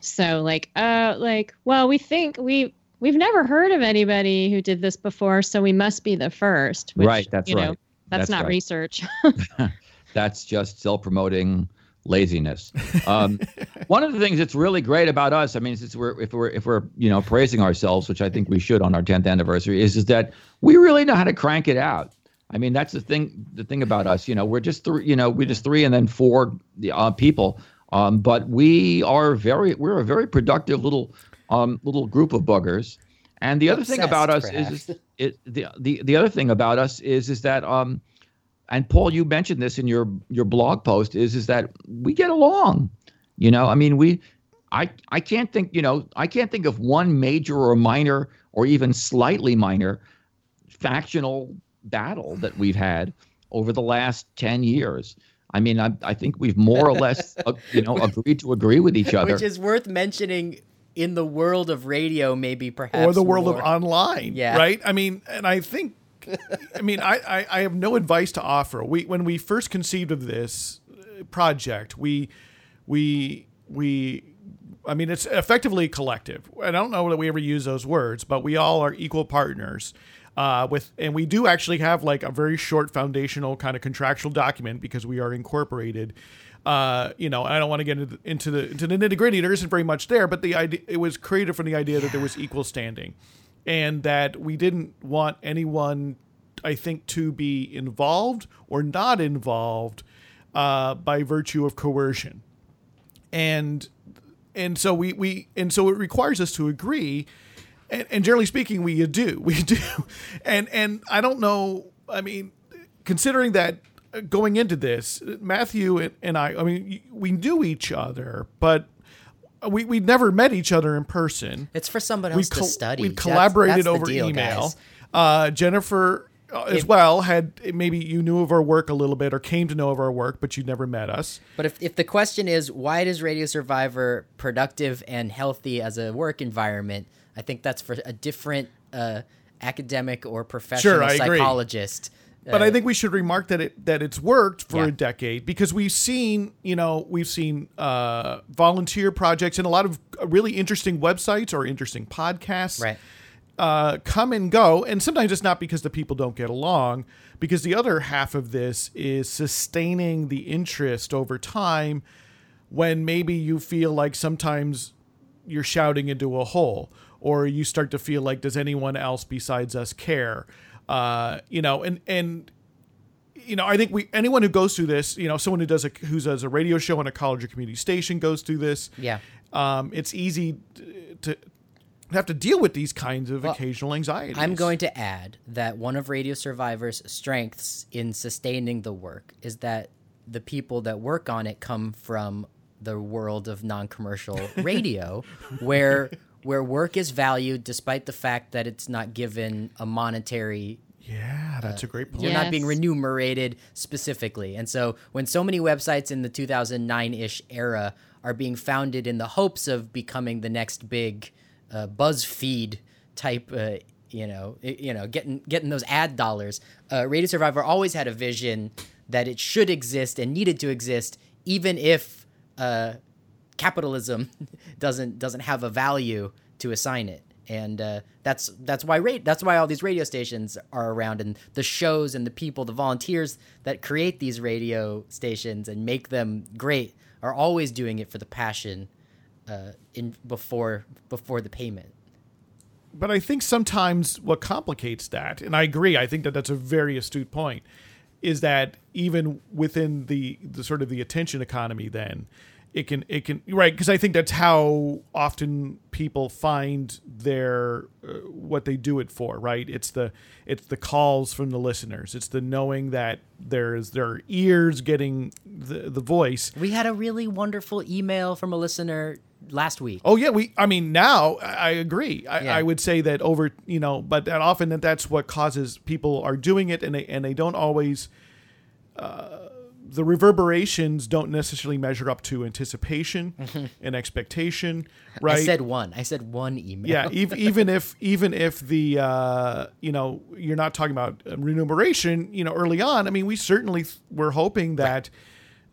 So, like, uh, like, well, we think we we've never heard of anybody who did this before, so we must be the first. Which, right. That's you right. Know, that's, that's not right. research. that's just self-promoting laziness. Um, one of the things that's really great about us, I mean, since we're if we're if we're you know praising ourselves, which I think we should on our 10th anniversary, is is that we really know how to crank it out. I mean, that's the thing. The thing about us, you know, we're just three. You know, we're just three and then four uh, people. Um, but we are very we're a very productive little um, little group of buggers. And the Obsessed, other thing about us perhaps. is, is it, the the the other thing about us is is that um, and Paul, you mentioned this in your your blog post, is is that we get along. You know, I mean, we, I I can't think, you know, I can't think of one major or minor or even slightly minor factional battle that we've had over the last ten years. I mean, I, I think we've more or less, uh, you know, agreed to agree with each other. Which is worth mentioning in the world of radio, maybe perhaps, or the world more. of online. Yeah, right. I mean, and I think I mean, I, I, I, have no advice to offer. We when we first conceived of this uh, project, we we we I mean, it's effectively collective. I don't know that we ever use those words, but we all are equal partners. Uh, with and we do actually have like a very short foundational kind of contractual document because we are incorporated. Uh, you know, I don't want to get into, into the into the nitty gritty. There isn't very much there, but the idea it was created from the idea yeah. that there was equal standing and that we didn't want anyone, I think, to be involved or not involved uh, by virtue of coercion, and and so we we and so it requires us to agree, and, and generally speaking, we do we do, and and I don't know. I mean, considering that going into this, Matthew and I, I mean, we knew each other, but we we never met each other in person. It's for somebody else to study. We collaborated that's, that's over deal, email. Uh, Jennifer uh, as if, well had maybe you knew of our work a little bit or came to know of our work, but you'd never met us. But if, if the question is why does Radio Survivor productive and healthy as a work environment, I think that's for a different uh, academic or professional sure, psychologist. But uh, I think we should remark that it that it's worked for yeah. a decade because we've seen you know we've seen uh, volunteer projects and a lot of really interesting websites or interesting podcasts. Right uh, come and go. And sometimes it's not because the people don't get along, because the other half of this is sustaining the interest over time when maybe you feel like sometimes you're shouting into a hole or you start to feel like does anyone else besides us care uh, you know and and you know i think we anyone who goes through this you know someone who does a who does a radio show on a college or community station goes through this yeah um, it's easy to have to deal with these kinds of well, occasional anxieties. I'm going to add that one of Radio Survivor's strengths in sustaining the work is that the people that work on it come from the world of non-commercial radio where where work is valued despite the fact that it's not given a monetary yeah, that's uh, a great point. You're yes. not being remunerated specifically. And so when so many websites in the 2009-ish era are being founded in the hopes of becoming the next big uh, BuzzFeed type, uh, you know, you know, getting getting those ad dollars. Uh, Radio Survivor always had a vision that it should exist and needed to exist, even if uh, capitalism doesn't doesn't have a value to assign it. And uh, that's that's why ra- that's why all these radio stations are around, and the shows and the people, the volunteers that create these radio stations and make them great are always doing it for the passion uh, in before before the payment. But I think sometimes what complicates that, and I agree, I think that that's a very astute point, is that even within the the sort of the attention economy, then it can it can right because I think that's how often people find their uh, what they do it for right it's the it's the calls from the listeners it's the knowing that there's their ears getting the the voice we had a really wonderful email from a listener last week. Oh yeah, we. I mean, now I agree. I, yeah. I, would say that over, you know, but that often that that's what causes people are doing it, and they and they don't always. Uh, the reverberations don't necessarily measure up to anticipation mm-hmm. and expectation, right? I said one. I said one email. Yeah, even, even if even if the uh, you know you're not talking about remuneration, you know, early on. I mean, we certainly were hoping that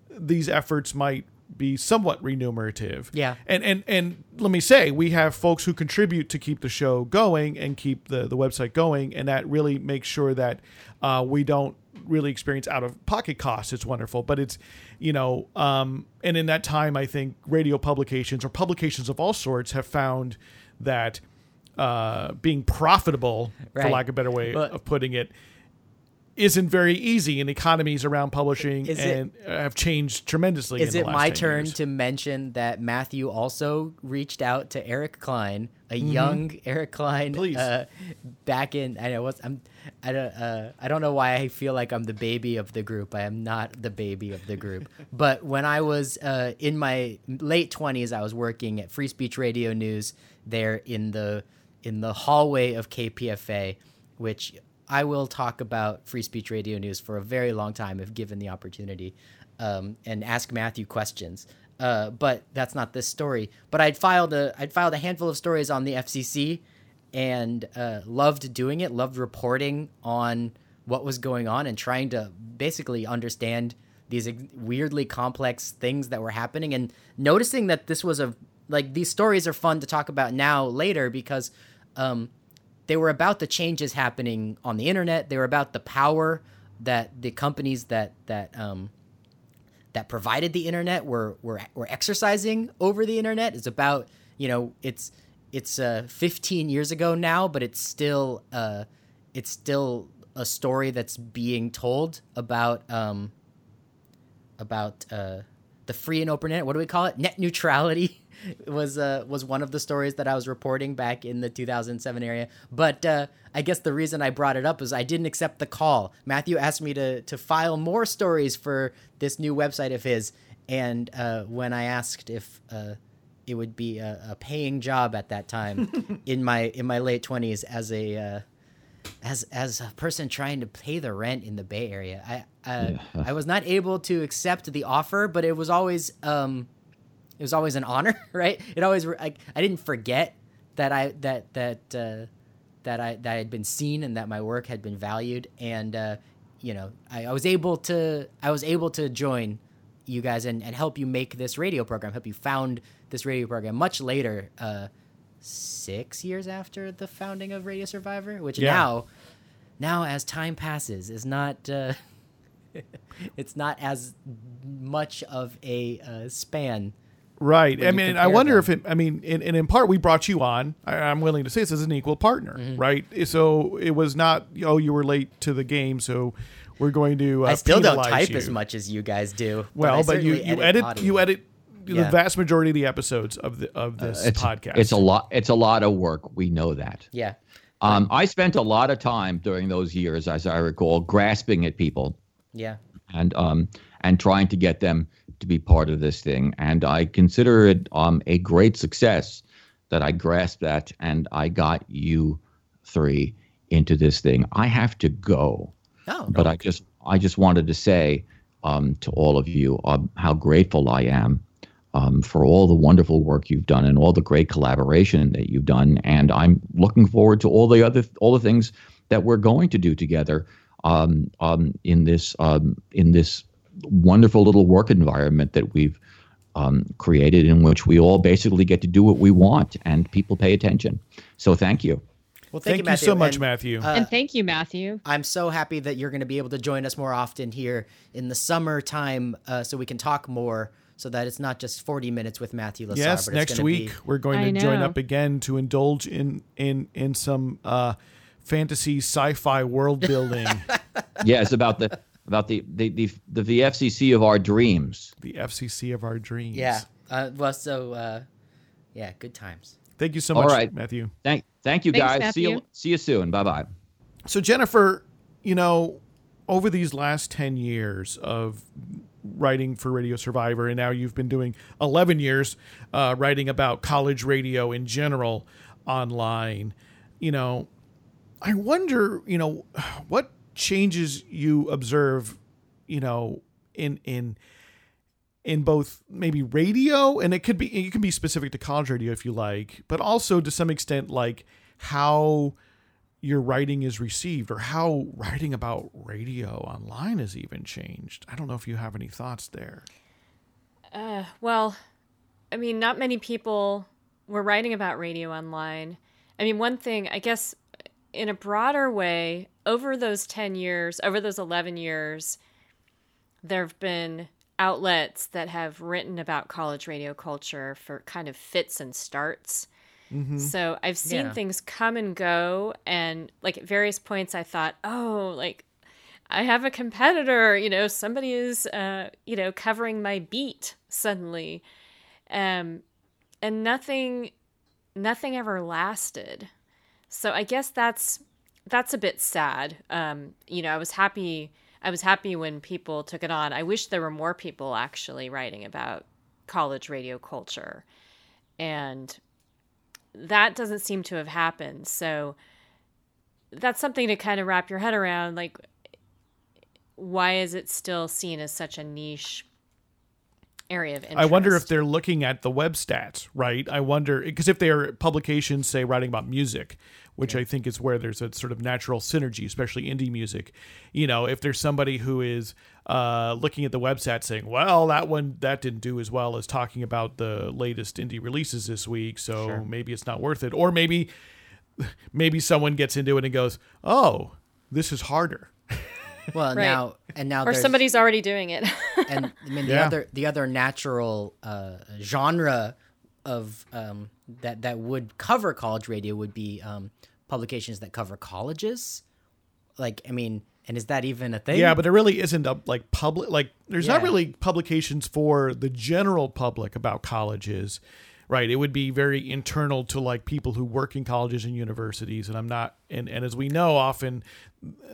right. these efforts might be somewhat remunerative. Yeah. And and and let me say, we have folks who contribute to keep the show going and keep the the website going, and that really makes sure that uh, we don't really experience out of pocket costs. It's wonderful, but it's you know, um, and in that time, I think radio publications or publications of all sorts have found that uh, being profitable, right. for lack of a better way but, of putting it, isn't very easy and economies around publishing is and it, have changed tremendously. Is it my turn years. to mention that Matthew also reached out to Eric Klein, a mm-hmm. young Eric Klein, Please. Uh, back in I know what's I'm I don't uh, I don't know why I feel like I'm the baby of the group. I am not the baby of the group. but when I was uh, in my late 20s, I was working at Free Speech Radio News there in the in the hallway of KPFA, which I will talk about free speech radio news for a very long time if given the opportunity, um, and ask Matthew questions. Uh, but that's not this story. But I'd filed a I'd filed a handful of stories on the FCC, and uh, loved doing it. Loved reporting on what was going on and trying to basically understand these weirdly complex things that were happening and noticing that this was a like these stories are fun to talk about now later because um, they were about the changes happening on the internet. They were about the power that the companies that that um, that provided the internet were were were exercising over the internet. It's about you know it's it's uh, 15 years ago now, but it's still uh, it's still a story that's being told about um, about uh, the free and open internet. What do we call it? Net neutrality was uh, was one of the stories that I was reporting back in the 2007 area. But uh, I guess the reason I brought it up is I didn't accept the call. Matthew asked me to to file more stories for this new website of his, and uh, when I asked if uh, it would be a, a, paying job at that time in my in my late 20s as a uh, as as a person trying to pay the rent in the Bay Area, I uh, yeah. I was not able to accept the offer, but it was always um, it was always an honor, right? It always I, I didn't forget that I that that uh, that I that I had been seen and that my work had been valued, and uh, you know I, I was able to I was able to join you guys and, and help you make this radio program, help you found this radio program much later. Uh, six years after the founding of Radio Survivor, which yeah. now, now as time passes, is not. Uh, it's not as much of a uh, span. Right. I mean, I wonder them. if it. I mean, and, and, in part, we brought you on. I, am willing to say this as an equal partner, mm-hmm. right? So it was not. Oh, you were late to the game, so we're going to. Uh, I still don't type you. as much as you guys do. Well, but, but you you edit, edit you edit yeah. the vast majority of the episodes of the of this uh, it's, podcast. It's a lot. It's a lot of work. We know that. Yeah. Um, I spent a lot of time during those years, as I recall, grasping at people. Yeah. And um and trying to get them to be part of this thing, and I consider it um a great success that I grasped that and I got you three into this thing. I have to go. Oh, but okay. I just I just wanted to say um, to all of you um, how grateful I am um, for all the wonderful work you've done and all the great collaboration that you've done. And I'm looking forward to all the other all the things that we're going to do together um, um, in this um, in this wonderful little work environment that we've um, created, in which we all basically get to do what we want and people pay attention. So thank you. Well, thank, thank you, you, so much, and, Matthew. Uh, and thank you, Matthew. I'm so happy that you're going to be able to join us more often here in the summertime, uh, so we can talk more so that it's not just 40 minutes with Matthew Lasar. Yes, next week be... we're going to join up again to indulge in in in some uh, fantasy sci-fi world building. yes, about the about the the the the, the FCC of our dreams. The FCC of our dreams. Yeah. Uh, well, so uh, yeah, good times. Thank you so much, All right. Matthew. Thank thank you Thanks, guys. Matthew. See you see you soon. Bye bye. So Jennifer, you know, over these last 10 years of writing for Radio Survivor, and now you've been doing 11 years uh, writing about college radio in general online. You know, I wonder, you know, what changes you observe, you know, in in in both maybe radio, and it could be it can be specific to college radio if you like, but also to some extent like how your writing is received or how writing about radio online has even changed. I don't know if you have any thoughts there. Uh, well, I mean, not many people were writing about radio online. I mean, one thing, I guess, in a broader way, over those 10 years, over those 11 years, there have been outlets that have written about college radio culture for kind of fits and starts. Mm-hmm. So I've seen yeah. things come and go, and like at various points, I thought, oh, like I have a competitor. You know, somebody is, uh, you know, covering my beat suddenly, um, and nothing, nothing ever lasted. So I guess that's that's a bit sad. Um, you know, I was happy. I was happy when people took it on. I wish there were more people actually writing about college radio culture, and that doesn't seem to have happened. So that's something to kind of wrap your head around. Like, why is it still seen as such a niche area of interest? I wonder if they're looking at the web stats, right? I wonder because if they're publications, say, writing about music, which yeah. I think is where there's a sort of natural synergy, especially indie music. You know, if there's somebody who is uh, looking at the website saying, "Well, that one that didn't do as well as talking about the latest indie releases this week, so sure. maybe it's not worth it," or maybe maybe someone gets into it and goes, "Oh, this is harder." Well, right. now and now, or somebody's already doing it. and I mean, the yeah. other the other natural uh, genre of um, that that would cover college radio would be um, publications that cover colleges. Like, I mean, And is that even a thing? Yeah, but there really isn't a like public like there's not really publications for the general public about colleges. Right. It would be very internal to like people who work in colleges and universities. And I'm not and, and as we know, often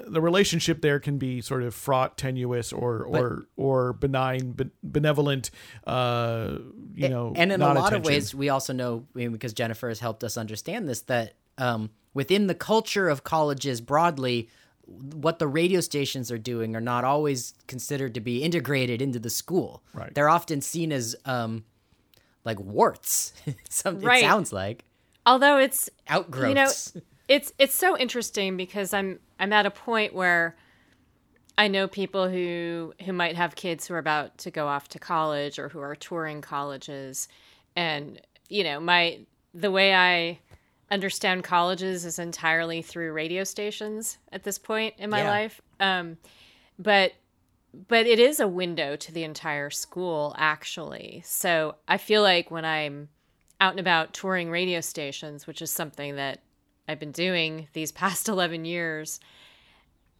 the relationship there can be sort of fraught, tenuous, or or or benign, benevolent. Uh, you know, and in a lot of ways, we also know I mean, because Jennifer has helped us understand this that um, within the culture of colleges broadly, what the radio stations are doing are not always considered to be integrated into the school. Right. They're often seen as um, like warts. Some, right. It sounds like. Although it's outgrowths. You know, it's it's so interesting because I'm I'm at a point where I know people who who might have kids who are about to go off to college or who are touring colleges and you know my the way I understand colleges is entirely through radio stations at this point in my yeah. life um, but but it is a window to the entire school actually so I feel like when I'm out and about touring radio stations which is something that I've been doing these past 11 years,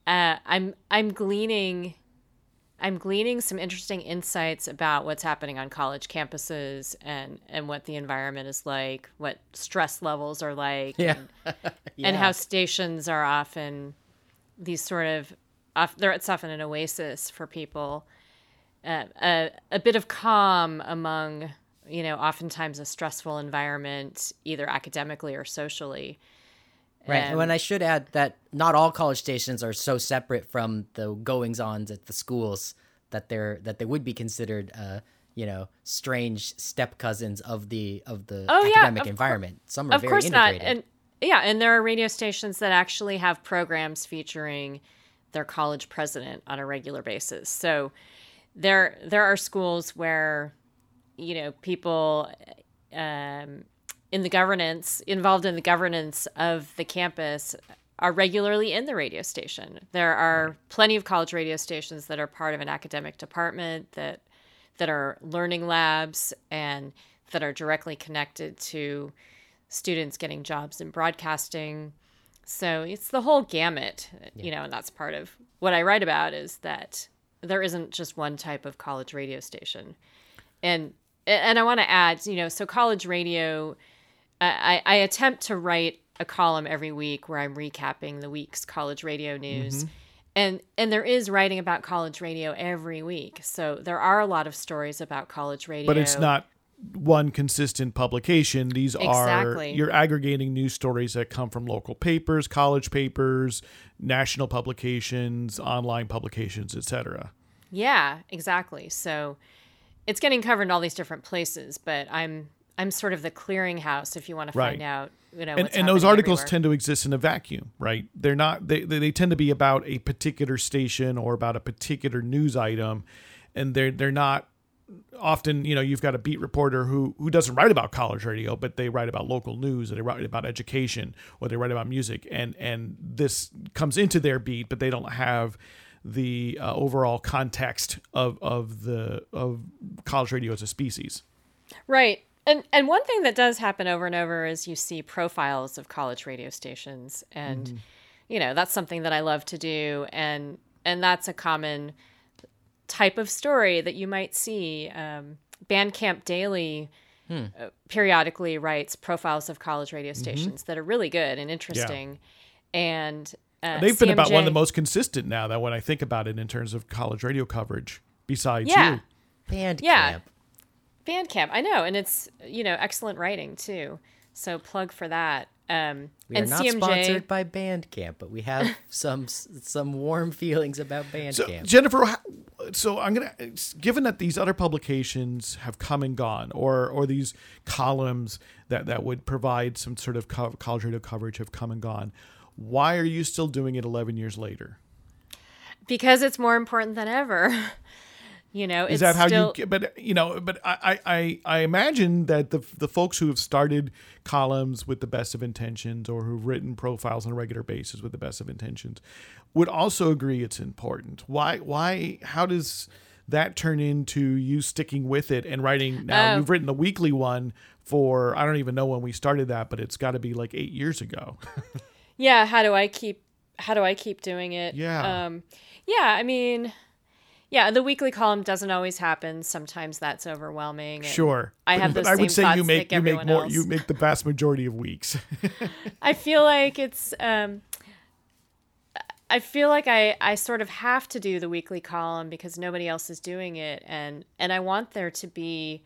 uh, I'm I'm gleaning I'm gleaning some interesting insights about what's happening on college campuses and and what the environment is like, what stress levels are like, yeah. and, yeah. and how stations are often these sort of it's often an oasis for people, uh, a a bit of calm among you know oftentimes a stressful environment either academically or socially Right. And, and I should add that not all college stations are so separate from the goings ons at the schools that they're that they would be considered uh, you know, strange step cousins of the of the oh, academic yeah, environment. Some are of very course integrated. Not. And yeah, and there are radio stations that actually have programs featuring their college president on a regular basis. So there there are schools where you know people um, in the governance, involved in the governance of the campus, are regularly in the radio station. There are plenty of college radio stations that are part of an academic department that that are learning labs and that are directly connected to students getting jobs in broadcasting. So it's the whole gamut, yeah. you know, and that's part of what I write about is that there isn't just one type of college radio station. And and I want to add, you know, so college radio I, I attempt to write a column every week where I'm recapping the week's college radio news. Mm-hmm. And and there is writing about college radio every week. So there are a lot of stories about college radio. But it's not one consistent publication. These exactly. are you're aggregating news stories that come from local papers, college papers, national publications, online publications, etc. Yeah, exactly. So it's getting covered in all these different places, but I'm I'm sort of the clearinghouse if you want to find out, you know, and, and those articles everywhere. tend to exist in a vacuum, right? They're not they, they tend to be about a particular station or about a particular news item, and they're they're not often you know you've got a beat reporter who who doesn't write about college radio but they write about local news or they write about education or they write about music and and this comes into their beat but they don't have the uh, overall context of of the of college radio as a species right and and one thing that does happen over and over is you see profiles of college radio stations and mm. you know that's something that I love to do and and that's a common type of story that you might see um, Bandcamp Daily hmm. uh, periodically writes profiles of college radio mm-hmm. stations mm-hmm. that are really good and interesting yeah. and uh, they've been about one of the most consistent now that when I think about it in terms of college radio coverage besides yeah. you Bandcamp yeah Bandcamp. I know, and it's you know excellent writing too. So plug for that. Um, we and are not CMJ... sponsored by Bandcamp, but we have some some warm feelings about Bandcamp. So, Jennifer, so I'm gonna given that these other publications have come and gone, or or these columns that that would provide some sort of college radio coverage have come and gone. Why are you still doing it 11 years later? Because it's more important than ever. You know, is that how still... you? But you know, but I, I I imagine that the the folks who have started columns with the best of intentions or who've written profiles on a regular basis with the best of intentions would also agree it's important. Why why how does that turn into you sticking with it and writing now? Um, you've written the weekly one for I don't even know when we started that, but it's got to be like eight years ago. yeah, how do I keep how do I keep doing it? Yeah. Um, yeah, I mean, yeah, the weekly column doesn't always happen. Sometimes that's overwhelming. Sure. I have But those I would say you make you make more else. you make the vast majority of weeks. I feel like it's um I feel like I I sort of have to do the weekly column because nobody else is doing it and and I want there to be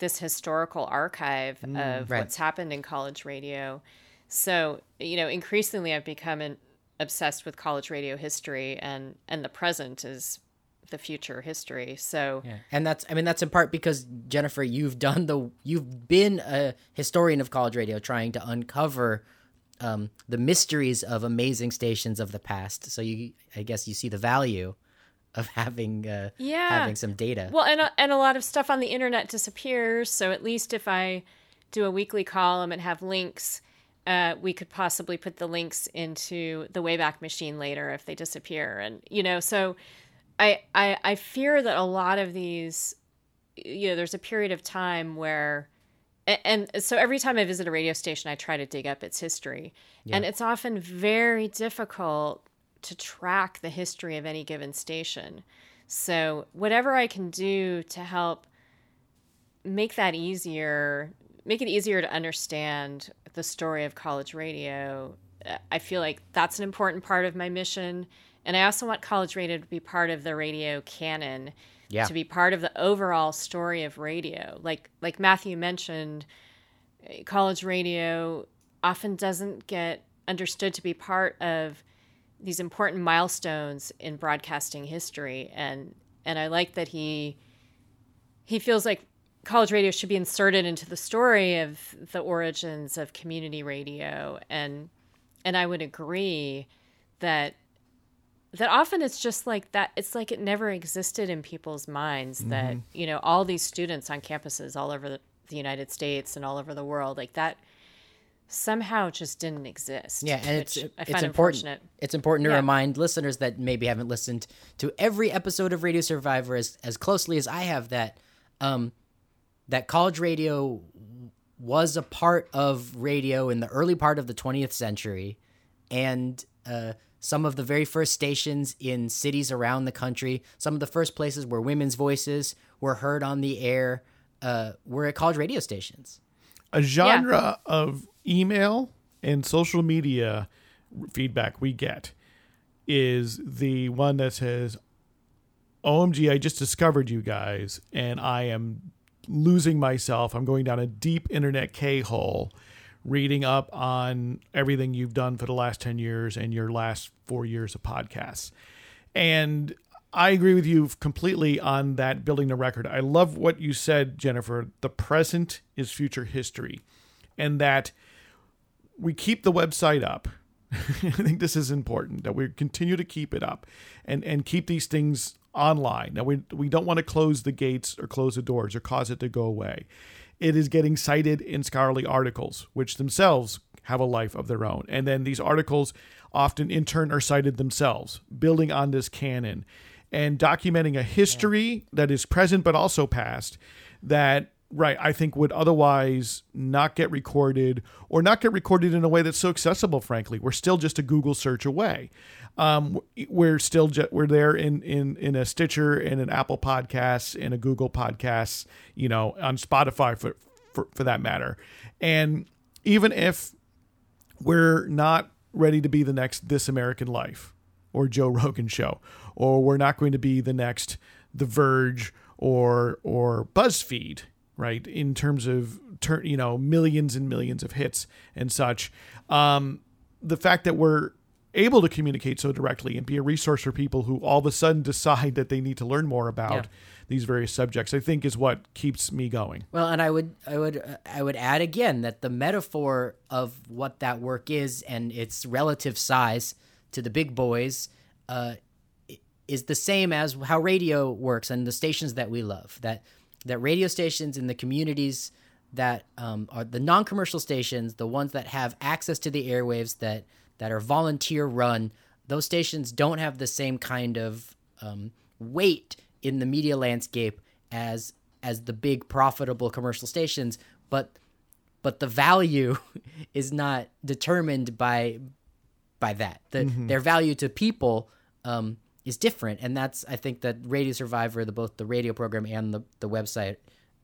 this historical archive of Mm, Right. what's happened in college radio. So, you know, increasingly I've become an, obsessed with college radio history and and the present is the future history. So, Yeah. And that's I mean that's in part because Jennifer, you've done the you've been a historian of college radio trying to uncover um, the mysteries of amazing stations of the past. So you I guess you see the value of having uh, Yeah. having some data. Well, and a, and a lot of stuff on the internet disappears. So at least if I do a weekly column and have links, uh, we could possibly put the links into the Wayback Machine later if they disappear. And you know, so I I, I fear that a lot of these, you know, there's a period of time where. a- And so every time I visit a radio station, I try to dig up its history. And it's often very difficult to track the history of any given station. So, whatever I can do to help make that easier, make it easier to understand the story of college radio, uh, I feel like that's an important part of my mission. And I also want college radio to be part of the radio canon, Yeah. to be part of the overall story of radio. Like like Matthew mentioned, college radio often doesn't get understood to be part of these important milestones in broadcasting history and and I like that he he feels like college radio should be inserted into the story of the origins of community radio and and I would agree that that often it's just like that it's like it never existed in people's minds that you know all these students on campuses all over the, the United States and all over the world like that somehow just didn't exist Yeah, and it's I it's important. It's important to Yeah. remind listeners that maybe haven't listened to every episode of Radio Survivor as as closely as I have that um that college radio was a part of radio in the early part of the 20th century and uh some of the very first stations in cities around the country, some of the first places where women's voices were heard on the air, uh, were at college radio stations. a genre of email and social media feedback we get is the one that says, OMG, I just discovered you guys and I am losing myself. I'm going down a deep internet K hole reading up on everything you've done for the last 10 years and your last four years of podcasts. And I agree with you completely on that building the record. I love what you said, Jennifer. The present is future history, and that we keep the website up. I think this is important that we continue to keep it up and, and keep these things online. Now, we, we don't want to close the gates or close the doors or cause it to go away. It is getting cited in scholarly articles, which themselves have a life of their own. And then these articles often, in turn, are cited themselves, building on this canon and documenting a history that is present but also past that right i think would otherwise not get recorded or not get recorded in a way that's so accessible frankly. We're still just a google search away. Um, we're still ju- we're there in in in a stitcher in an apple podcasts in a google podcasts you know on spotify for for, for that matter. And even if we're not ready to be the next This American Life or Joe Rogan show, or we're not going to be the next The Verge or or BuzzFeed, right? In terms of turn, you know, millions and millions of hits and such. Um, the fact that we're able to communicate so directly and be a resource for people who all of a sudden decide that they need to learn more about Yeah. these various subjects, I think is what keeps me going. Well, and I would, I would, I would add again that the metaphor of what that work is and its relative size to the big boys uh, is the same as how radio works and the stations that we love. That that radio stations in the communities that um, are the non-commercial stations, the ones that have access to the airwaves that that are volunteer run, those stations don't have the same kind of um, weight in the media landscape as as the big profitable commercial stations, but but the value is not determined by by that. The, mm-hmm. Their value to people um, is different, and that's I think that Radio Survivor, the both the radio program and the the website,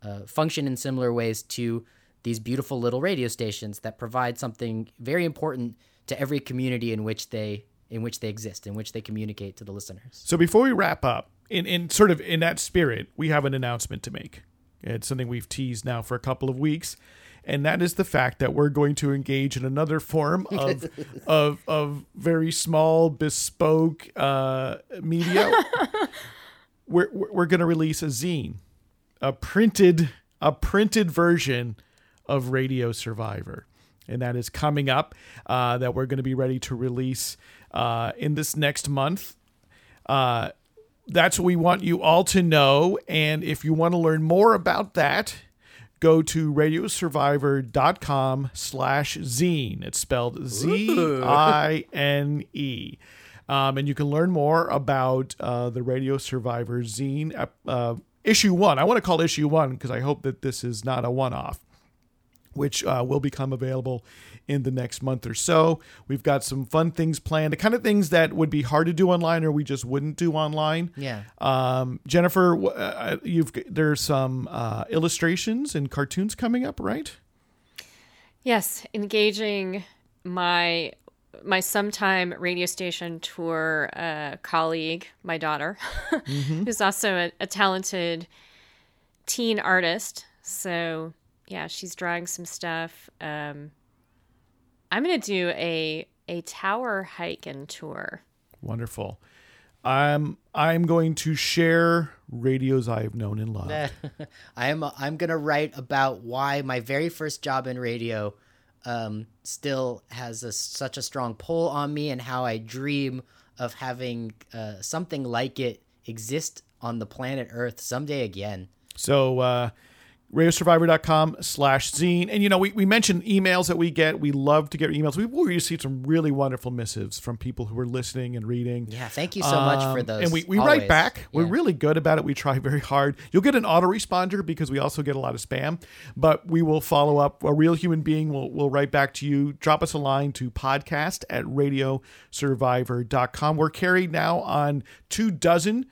uh, function in similar ways to these beautiful little radio stations that provide something very important to every community in which they in which they exist, in which they communicate to the listeners. So before we wrap up, in, in sort of in that spirit, we have an announcement to make. It's something we've teased now for a couple of weeks, and that is the fact that we're going to engage in another form of of of very small bespoke uh, media. we're we're going to release a zine, a printed a printed version of Radio Survivor, and that is coming up. Uh, that we're going to be ready to release uh, in this next month. Uh, that's what we want you all to know. And if you want to learn more about that, go to radiosurvivor.com slash zine. It's spelled Z I N E. Um, and you can learn more about uh, the Radio Survivor zine uh, issue one. I want to call issue one because I hope that this is not a one off, which uh, will become available in the next month or so. We've got some fun things planned, the kind of things that would be hard to do online or we just wouldn't do online. Yeah. Um, Jennifer, uh, uh, you've there's some uh, illustrations and cartoons coming up, right? Yes, engaging my my sometime radio station tour uh, colleague, my daughter, mm-hmm. who's also a, a talented teen artist. So yeah, she's drawing some stuff. Um, I'm going to do a a tower hike and tour. Wonderful. I'm I'm going to share radios I have known and loved. I'm I'm gonna write about why my very first job in radio um, still has a, such a strong pull on me, and how I dream of having uh, something like it exist on the planet Earth someday again. So uh, radiosurvivor.com slash zine. And, you know, we, we mentioned emails that we get. We love to get emails. We, we received some really wonderful missives from people who are listening and reading. Yeah, thank you so um, much for um, those. And we, we write back. We're really good about it. We try very hard. You'll get an autoresponder because we also get a lot of spam, but we will follow up. A real human being will, will write back to you. Drop us a line to podcast at radiosurvivor.com. We're carried now on two dozen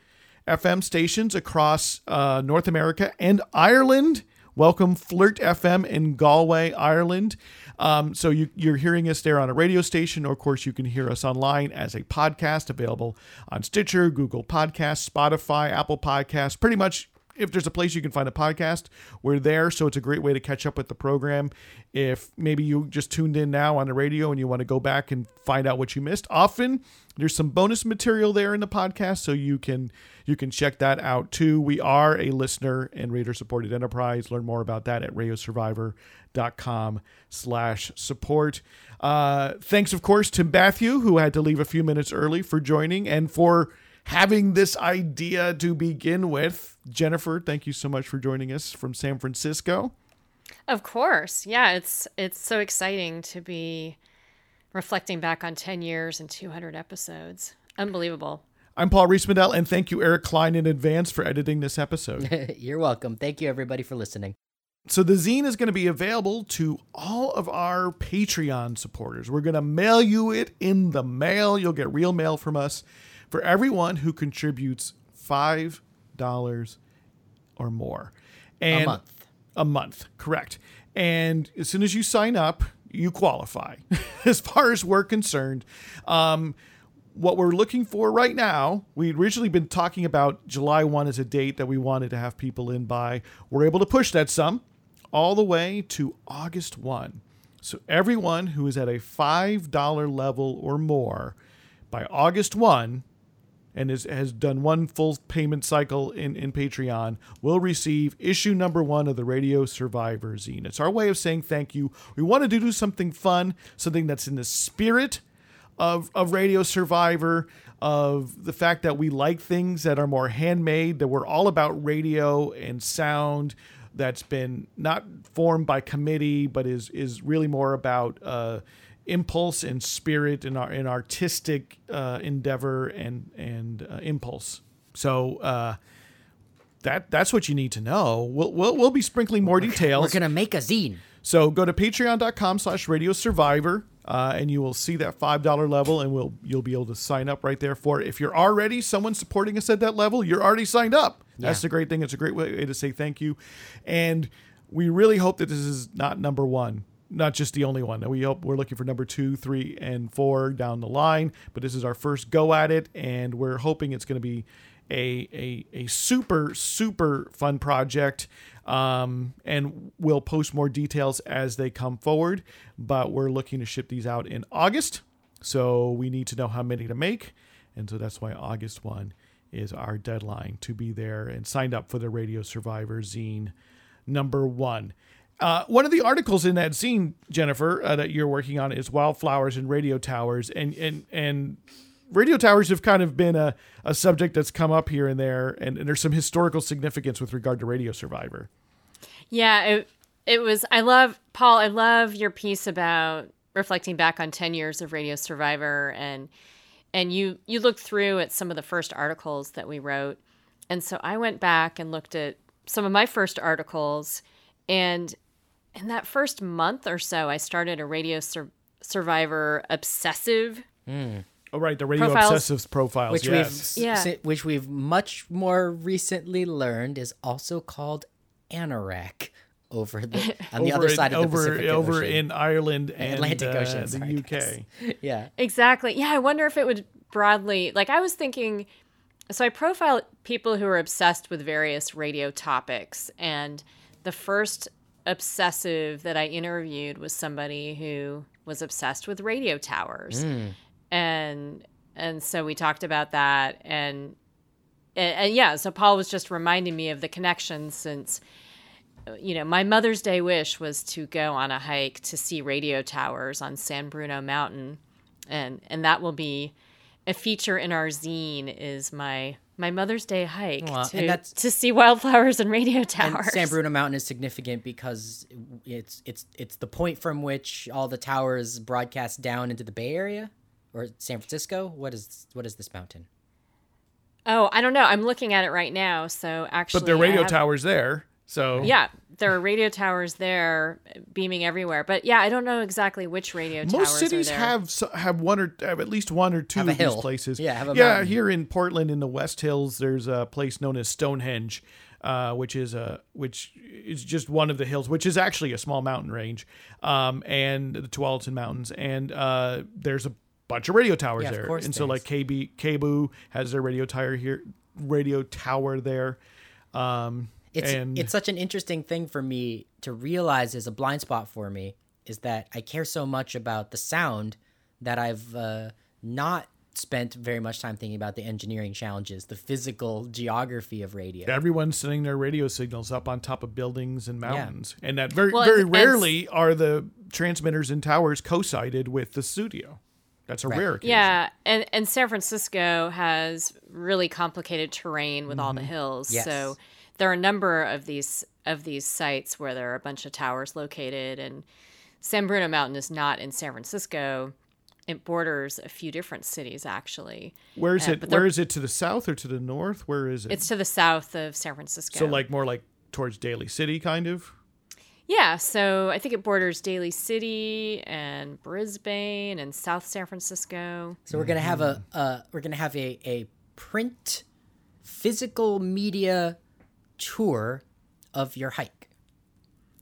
FM stations across uh, North America and Ireland. Welcome, Flirt FM in Galway, Ireland. Um, so you, are hearing us there on a radio station, or of course you can hear us online as a podcast available on Stitcher, Google Podcasts, Spotify, Apple Podcasts, pretty much if there's a place you can find a podcast, we're there. So it's a great way to catch up with the program. If maybe you just tuned in now on the radio and you want to go back and find out what you missed, often there's some bonus material there in the podcast, so you can you can check that out too. We are a listener and reader supported enterprise. Learn more about that at radiosurvivor.com slash support. Uh, thanks, of course, to Matthew, who had to leave a few minutes early for joining and for having this idea to begin with. Jennifer, thank you so much for joining us from San Francisco. Of course. Yeah, it's it's so exciting to be reflecting back on 10 years and 200 episodes. Unbelievable. I'm Paul Riismandel, and thank you, Eric Klein, in advance for editing this episode. You're welcome. Thank you, everybody, for listening. So, the zine is going to be available to all of our Patreon supporters. We're going to mail you it in the mail. You'll get real mail from us for everyone who contributes $5 or more. And a month. A month, correct. And as soon as you sign up, you qualify as far as we're concerned. Um, what we're looking for right now, we'd originally been talking about July 1 as a date that we wanted to have people in by. We're able to push that some all the way to August 1. So everyone who is at a $5 level or more by August 1 and is, has done one full payment cycle in, in Patreon will receive issue number one of the Radio Survivor zine. It's our way of saying thank you. We wanted to do something fun, something that's in the spirit of, of Radio Survivor, of the fact that we like things that are more handmade, that we're all about radio and sound that's been not formed by committee, but is is really more about uh, impulse and spirit and our an artistic uh, endeavor and and uh, impulse. So uh, that that's what you need to know. We'll we'll, we'll be sprinkling more details. We're gonna make a zine. So go to patreon.com slash radio survivor Uh, and you will see that five dollar level, and we'll you'll be able to sign up right there for it. If you're already someone supporting us at that level, you're already signed up. That's Yeah. the great thing. It's a great way to say thank you, and we really hope that this is not number one, not just the only one. We hope we're looking for number two, three, and four down the line. But this is our first go at it, and we're hoping it's going to be a a a super super fun project. Um, and we'll post more details as they come forward. But we're looking to ship these out in August, so we need to know how many to make, and so that's why August one is our deadline to be there and signed up for the Radio Survivor zine number one. Uh, one of the articles in that zine, Jennifer, uh, that you're working on is wildflowers and radio towers, and and and radio towers have kind of been a, a subject that's come up here and there, and, and there's some historical significance with regard to Radio Survivor. Yeah, it it was. I love Paul. I love your piece about reflecting back on ten years of Radio Survivor, and and you you looked through at some of the first articles that we wrote, and so I went back and looked at some of my first articles, and in that first month or so, I started a Radio Sur- Survivor obsessive Oh, right, the radio Profiles. obsessives profiles. which yes. we've Yeah. which we've much more recently learned is also called anorak over the on the other in- side of the over Pacific over Ocean. in Ireland and Atlantic uh, Ocean, the UK. guys. yeah. Exactly. Yeah, I wonder if it would broadly like I was thinking so I profile people who are obsessed with various radio topics and the first obsessive that I interviewed was somebody who was obsessed with radio towers. Hmm. And and so we talked about that and and, and yeah, so Paul was just reminding me of the connection since you know, my Mother's Day wish was to go on a hike to see radio towers on San Bruno Mountain, and and that will be a feature in our zine. Is my my Mother's Day hike Well, to and that's- to see wildflowers and radio And towers. San Bruno Mountain is significant because it's it's it's the point from which all the towers broadcast down into the Bay Area or San Francisco. What is what is this mountain? Oh, I don't know. I'm looking at it right now. So actually, But there are radio have- towers there. So Yeah, there are radio towers there, beaming everywhere. But yeah, I don't know exactly which radio towers. most cities are there. have have one or have at least one or two Have a of these places. Yeah, have a yeah. mountain. Here in Portland, in the West Hills, there's a place known as Stonehenge, uh, which is a which is just one of the hills, which is actually a small mountain range, um, and the Tualatin Mountains, and uh, there's a bunch of radio towers Yeah, of there. course and so there like KB KBOO has their radio tower here, radio tower there. Um, It's and it's such an interesting thing for me to realize is a blind spot for me is that I care so much about the sound that I've uh, not spent very much time thinking about the engineering challenges, the physical geography of radio. everyone's sending their radio signals up on top of buildings and mountains, and that very Well, very and- and- rarely are the transmitters and towers co-sited with the studio. That's a rare occasion. Yeah, and and San Francisco has really complicated terrain with all the hills. Yes. So there are a number of these of these sites where there are a bunch of towers located and San Bruno Mountain is not in San Francisco. It borders a few different cities actually. Where is Uh, it? Where is it to the south or to the north? Where is it? It's to the south of San Francisco. so like more like towards Daly City, kind of. Yeah, so I think it borders Daly City and Brisbane and South San Francisco. So we're gonna have a uh, we're gonna have a a print physical media tour of your hike.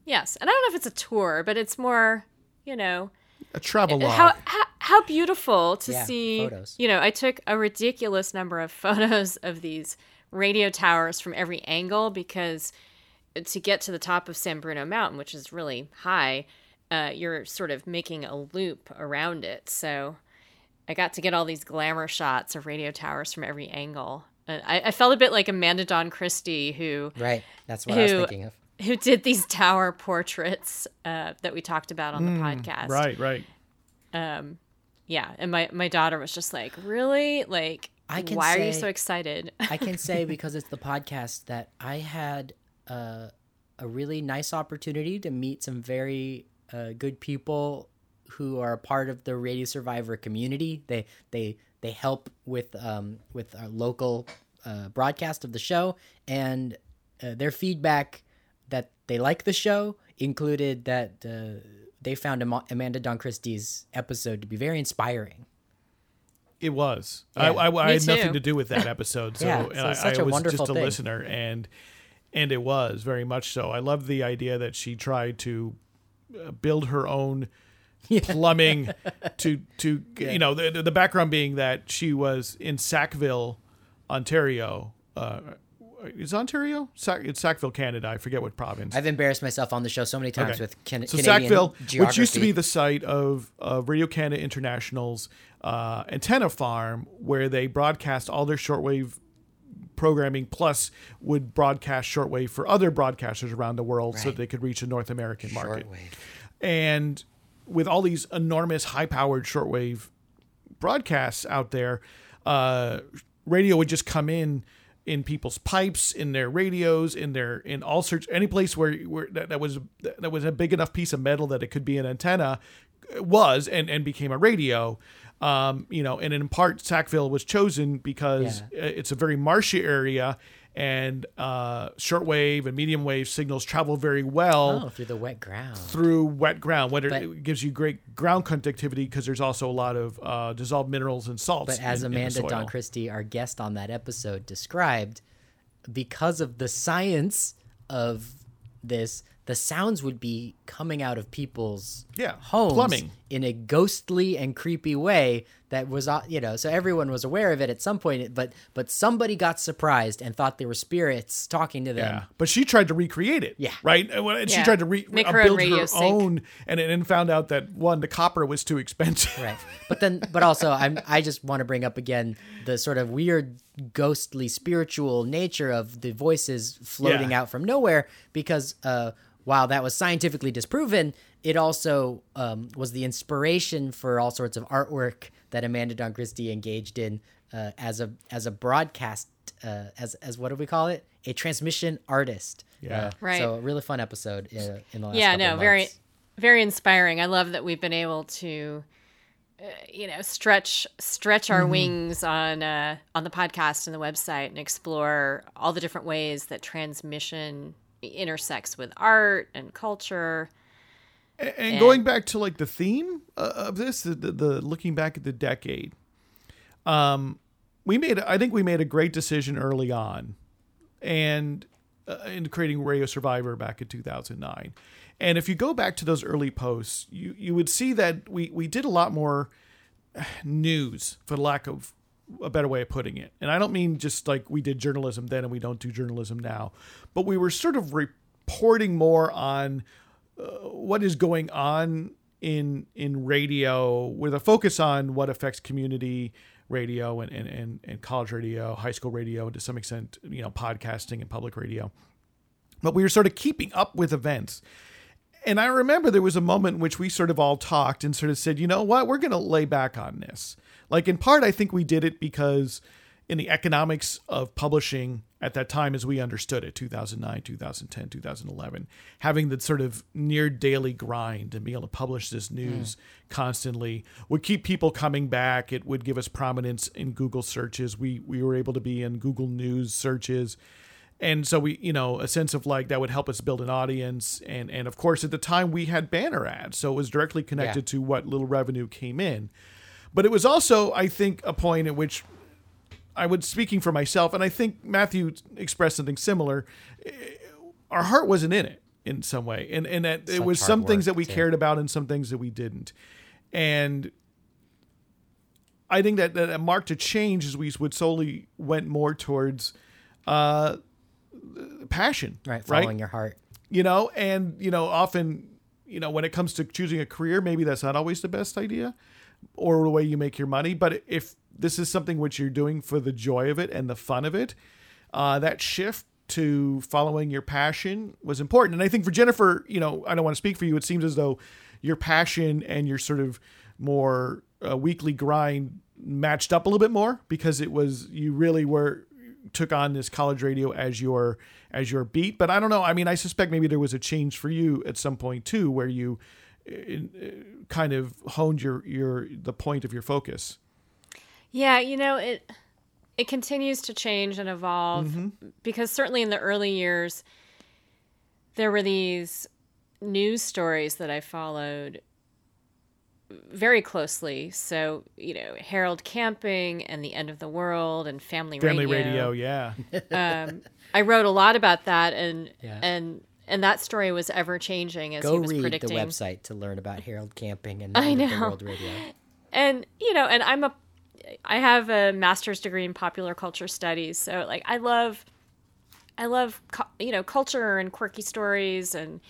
Yes, and I don't know if it's a tour, but it's more, you know, A travel log. how, how how beautiful to Yeah, see photos. you know i took a ridiculous number of photos of these radio towers from every angle because to get to the top of san bruno mountain which is really high uh, you're sort of making a loop around it so i got to get all these glamour shots of radio towers from every angle I, I felt a bit like amanda dawn christie who Right. That's what I was Who- thinking of. who did these tower portraits uh, that we talked about on the podcast Mm, right, right. yeah and my my daughter was just like really like I can why are you so excited I can say because it's the podcast that I had uh, a really nice opportunity to meet some very uh, good people who are a part of the Radio Survivor community. They they they help with um, with our local uh, broadcast of the show, and uh, their feedback that they like the show included that uh, they found Amanda Dawn Christie's episode to be very inspiring. It was. Yeah. I, I, I had nothing to do with that episode, so, yeah, so I, I was just a thing. listener, and and it was very much so. I love the idea that she tried to uh, build her own yeah. plumbing to to yeah. you know the the background being that she was in Sackville, Ontario. Uh, is Ontario? Sac- it's Sackville, Canada. I forget what province. I've embarrassed myself on the show so many times okay. with can- so Canadian Sackville, geography. which used to be the site of uh, Radio Canada International's uh, antenna farm, where they broadcast all their shortwave programming, plus would broadcast shortwave for other broadcasters around the world, right. so they could reach a North American market. Shortwave. And with all these enormous, high-powered shortwave broadcasts out there, uh, radio would just come in in people's pipes, in their radios, in their in all sorts any place where where that, that was that was a big enough piece of metal that it could be an antenna was and and became a radio. Um, you know, and in part Sackville was chosen because yeah. it's a very marshy area and uh, shortwave and medium wave signals travel very well oh, through the wet ground. Through wet ground, what it gives you great ground conductivity because there's also a lot of uh, dissolved minerals and salts. But as in, Amanda in Dawn Christie, our guest on that episode, described, because of the science of this, the sounds would be coming out of people's yeah, homes plumbing. in a ghostly and creepy way that was uh, you know so everyone was aware of it at some point but but somebody got surprised and thought they were spirits talking to them. Yeah. But she tried to recreate it yeah. right? And she yeah. tried to re- Make uh, her build own her own and then found out that one the copper was too expensive. Right. But then but also i'm i just want to bring up again the sort of weird ghostly spiritual nature of the voices floating yeah. out from nowhere because uh while that was scientifically disproven it also um, was the inspiration for all sorts of artwork that Amanda Dawn Christie engaged in uh, as a as a broadcast uh, as as what do we call it a transmission artist. Yeah, uh, right. So a really fun episode in, uh, in the last. Yeah, no, months. very very inspiring. I love that we've been able to. Uh, you know, stretch stretch our mm-hmm. wings on uh, on the podcast and the website, and explore all the different ways that transmission intersects with art and culture and, and going back to like the theme uh, of this, the, the, the looking back at the decade, um, we made I think we made a great decision early on, and uh, in creating Radio Survivor back in 2009. And if you go back to those early posts, you you would see that we we did a lot more news, for lack of a better way of putting it. And I don't mean just like we did journalism then and we don't do journalism now, but we were sort of reporting more on what is going on in in radio with a focus on what affects community radio and, and, and, and college radio, high school radio, and to some extent, you know, podcasting and public radio. But we were sort of keeping up with events. And I remember there was a moment in which we sort of all talked and sort of said, you know what, we're going to lay back on this. Like, in part, I think we did it because in the economics of publishing, at that time as we understood it 2009 2010 2011 having the sort of near daily grind and being able to publish this news mm. constantly would keep people coming back. It would give us prominence in google searches. We we were able to be in google news searches. And so we you know a sense of like that would help us build an audience. And and of course at the time we had banner ads so it was directly connected yeah. to what little revenue came in. But it was also i think a point at which I was speaking for myself, and I think Matthew expressed something similar. Our heart wasn't in it in some way, and and that Such it was some things that we too. cared about and some things that we didn't, and I think that that marked a change as we would solely went more towards uh, passion, right? Following right? your heart, you know, and you know, often, you know, when it comes to choosing a career, maybe that's not always the best idea or the way you make your money. But if this is something which you're doing for the joy of it and the fun of it, uh, that shift to following your passion was important. And I think for Jennifer, you know, I don't want to speak for you. It seems as though your passion and your sort of more uh, weekly grind matched up a little bit more because it was you really were took on this college radio as your as your beat. But I don't know. I mean, I suspect maybe there was a change for you at some point too, where you kind of honed your your the point of your focus. Yeah, you know it. It continues to change and evolve mm-hmm. because certainly in the early years, there were these news stories that I followed very closely. So, you know, Harold Camping and the End of the World and Family, Family Radio. Radio, yeah. Um, I wrote a lot about that, and Yeah. and and that story was ever changing as Go he was read predicting. the website to learn about Harold Camping and I End of the. World Radio. and you know and i'm a i have a master's degree in popular culture studies so like i love i love you know culture and quirky stories and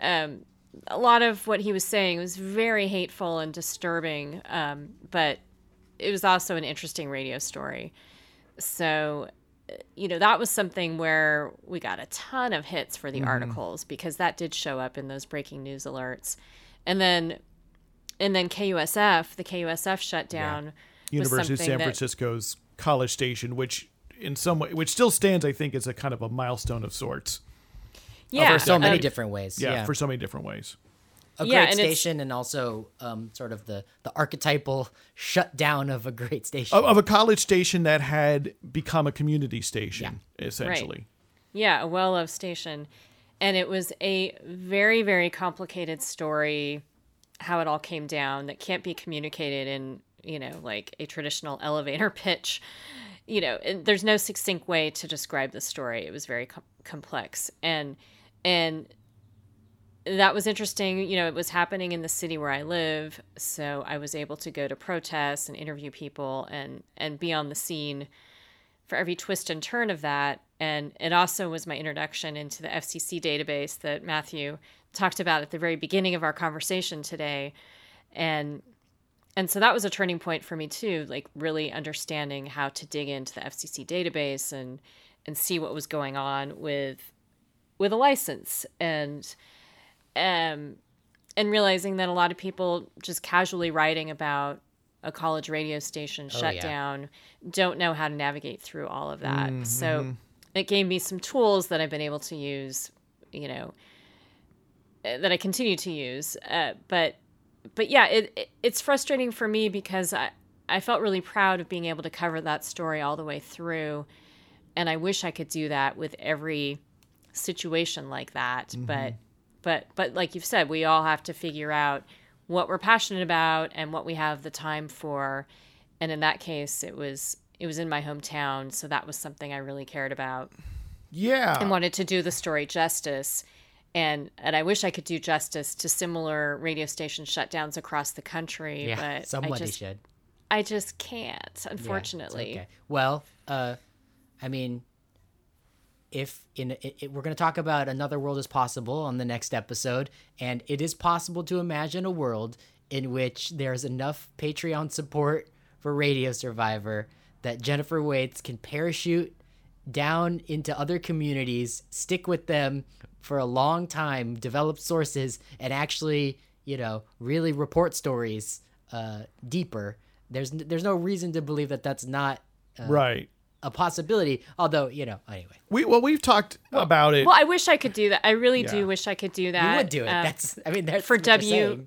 um a lot of what he was saying was very hateful and disturbing um but it was also an interesting radio story. So you know that was something where we got a ton of hits for the articles because that did show up in those breaking news alerts. And then and then KUSF, the KUSF shutdown. was University of something San that- Francisco's College Station, which in some way, which still stands, I think, as a kind of a milestone of sorts. Yeah, For so many um, different ways. Yeah, Yeah. for so many different ways. a Yeah, great and station and also um, sort of the, the archetypal shutdown of a great station. Of, of a college station that had become a community station, essentially. Yeah, a well loved station. And it was a very, very complicated story, how it all came down, that can't be communicated in, you know, like a traditional elevator pitch. You know, and there's no succinct way to describe the story. It was very com- complex. And, and, that was interesting. You know, it was happening in the city where I live, so I was able to go to protests and interview people and and be on the scene for every twist and turn of that. And it also was my introduction into the FCC database that Matthew talked about at the very beginning of our conversation today. And and so that was a turning point for me too, like really understanding how to dig into the FCC database and and see what was going on with with a license and um and realizing that a lot of people just casually writing about a college radio station shut yeah. down don't know how to navigate through all of that. So it gave me some tools that I've been able to use, you know, uh, that I continue to use. Uh, but but yeah, it, it it's frustrating for me because I I felt really proud of being able to cover that story all the way through, and I wish I could do that with every situation like that. Mm-hmm. But but but like you've said, we all have to figure out what we're passionate about and what we have the time for. And in that case, it was it was in my hometown, so that was something I really cared about Yeah. and wanted to do the story justice. And and I wish I could do justice to similar radio station shutdowns across the country, yeah, but I just should. I just can't, Yeah, unfortunately. okay. Well, uh, I mean, if in it, it- we're going to talk about another world is possible on the next episode, and it is possible to imagine a world in which there's enough Patreon support for Radio Survivor that Jennifer Waits can parachute down into other communities, stick with them for a long time, develop sources, and actually, you know, really report stories uh, deeper. There's there's no reason to believe that that's not right. a possibility. Although, you know, anyway, We well, we've talked about it. Well, I wish I could do that. I really Yeah. do wish I could do that. you would do it. Um, that's I mean, that's for W-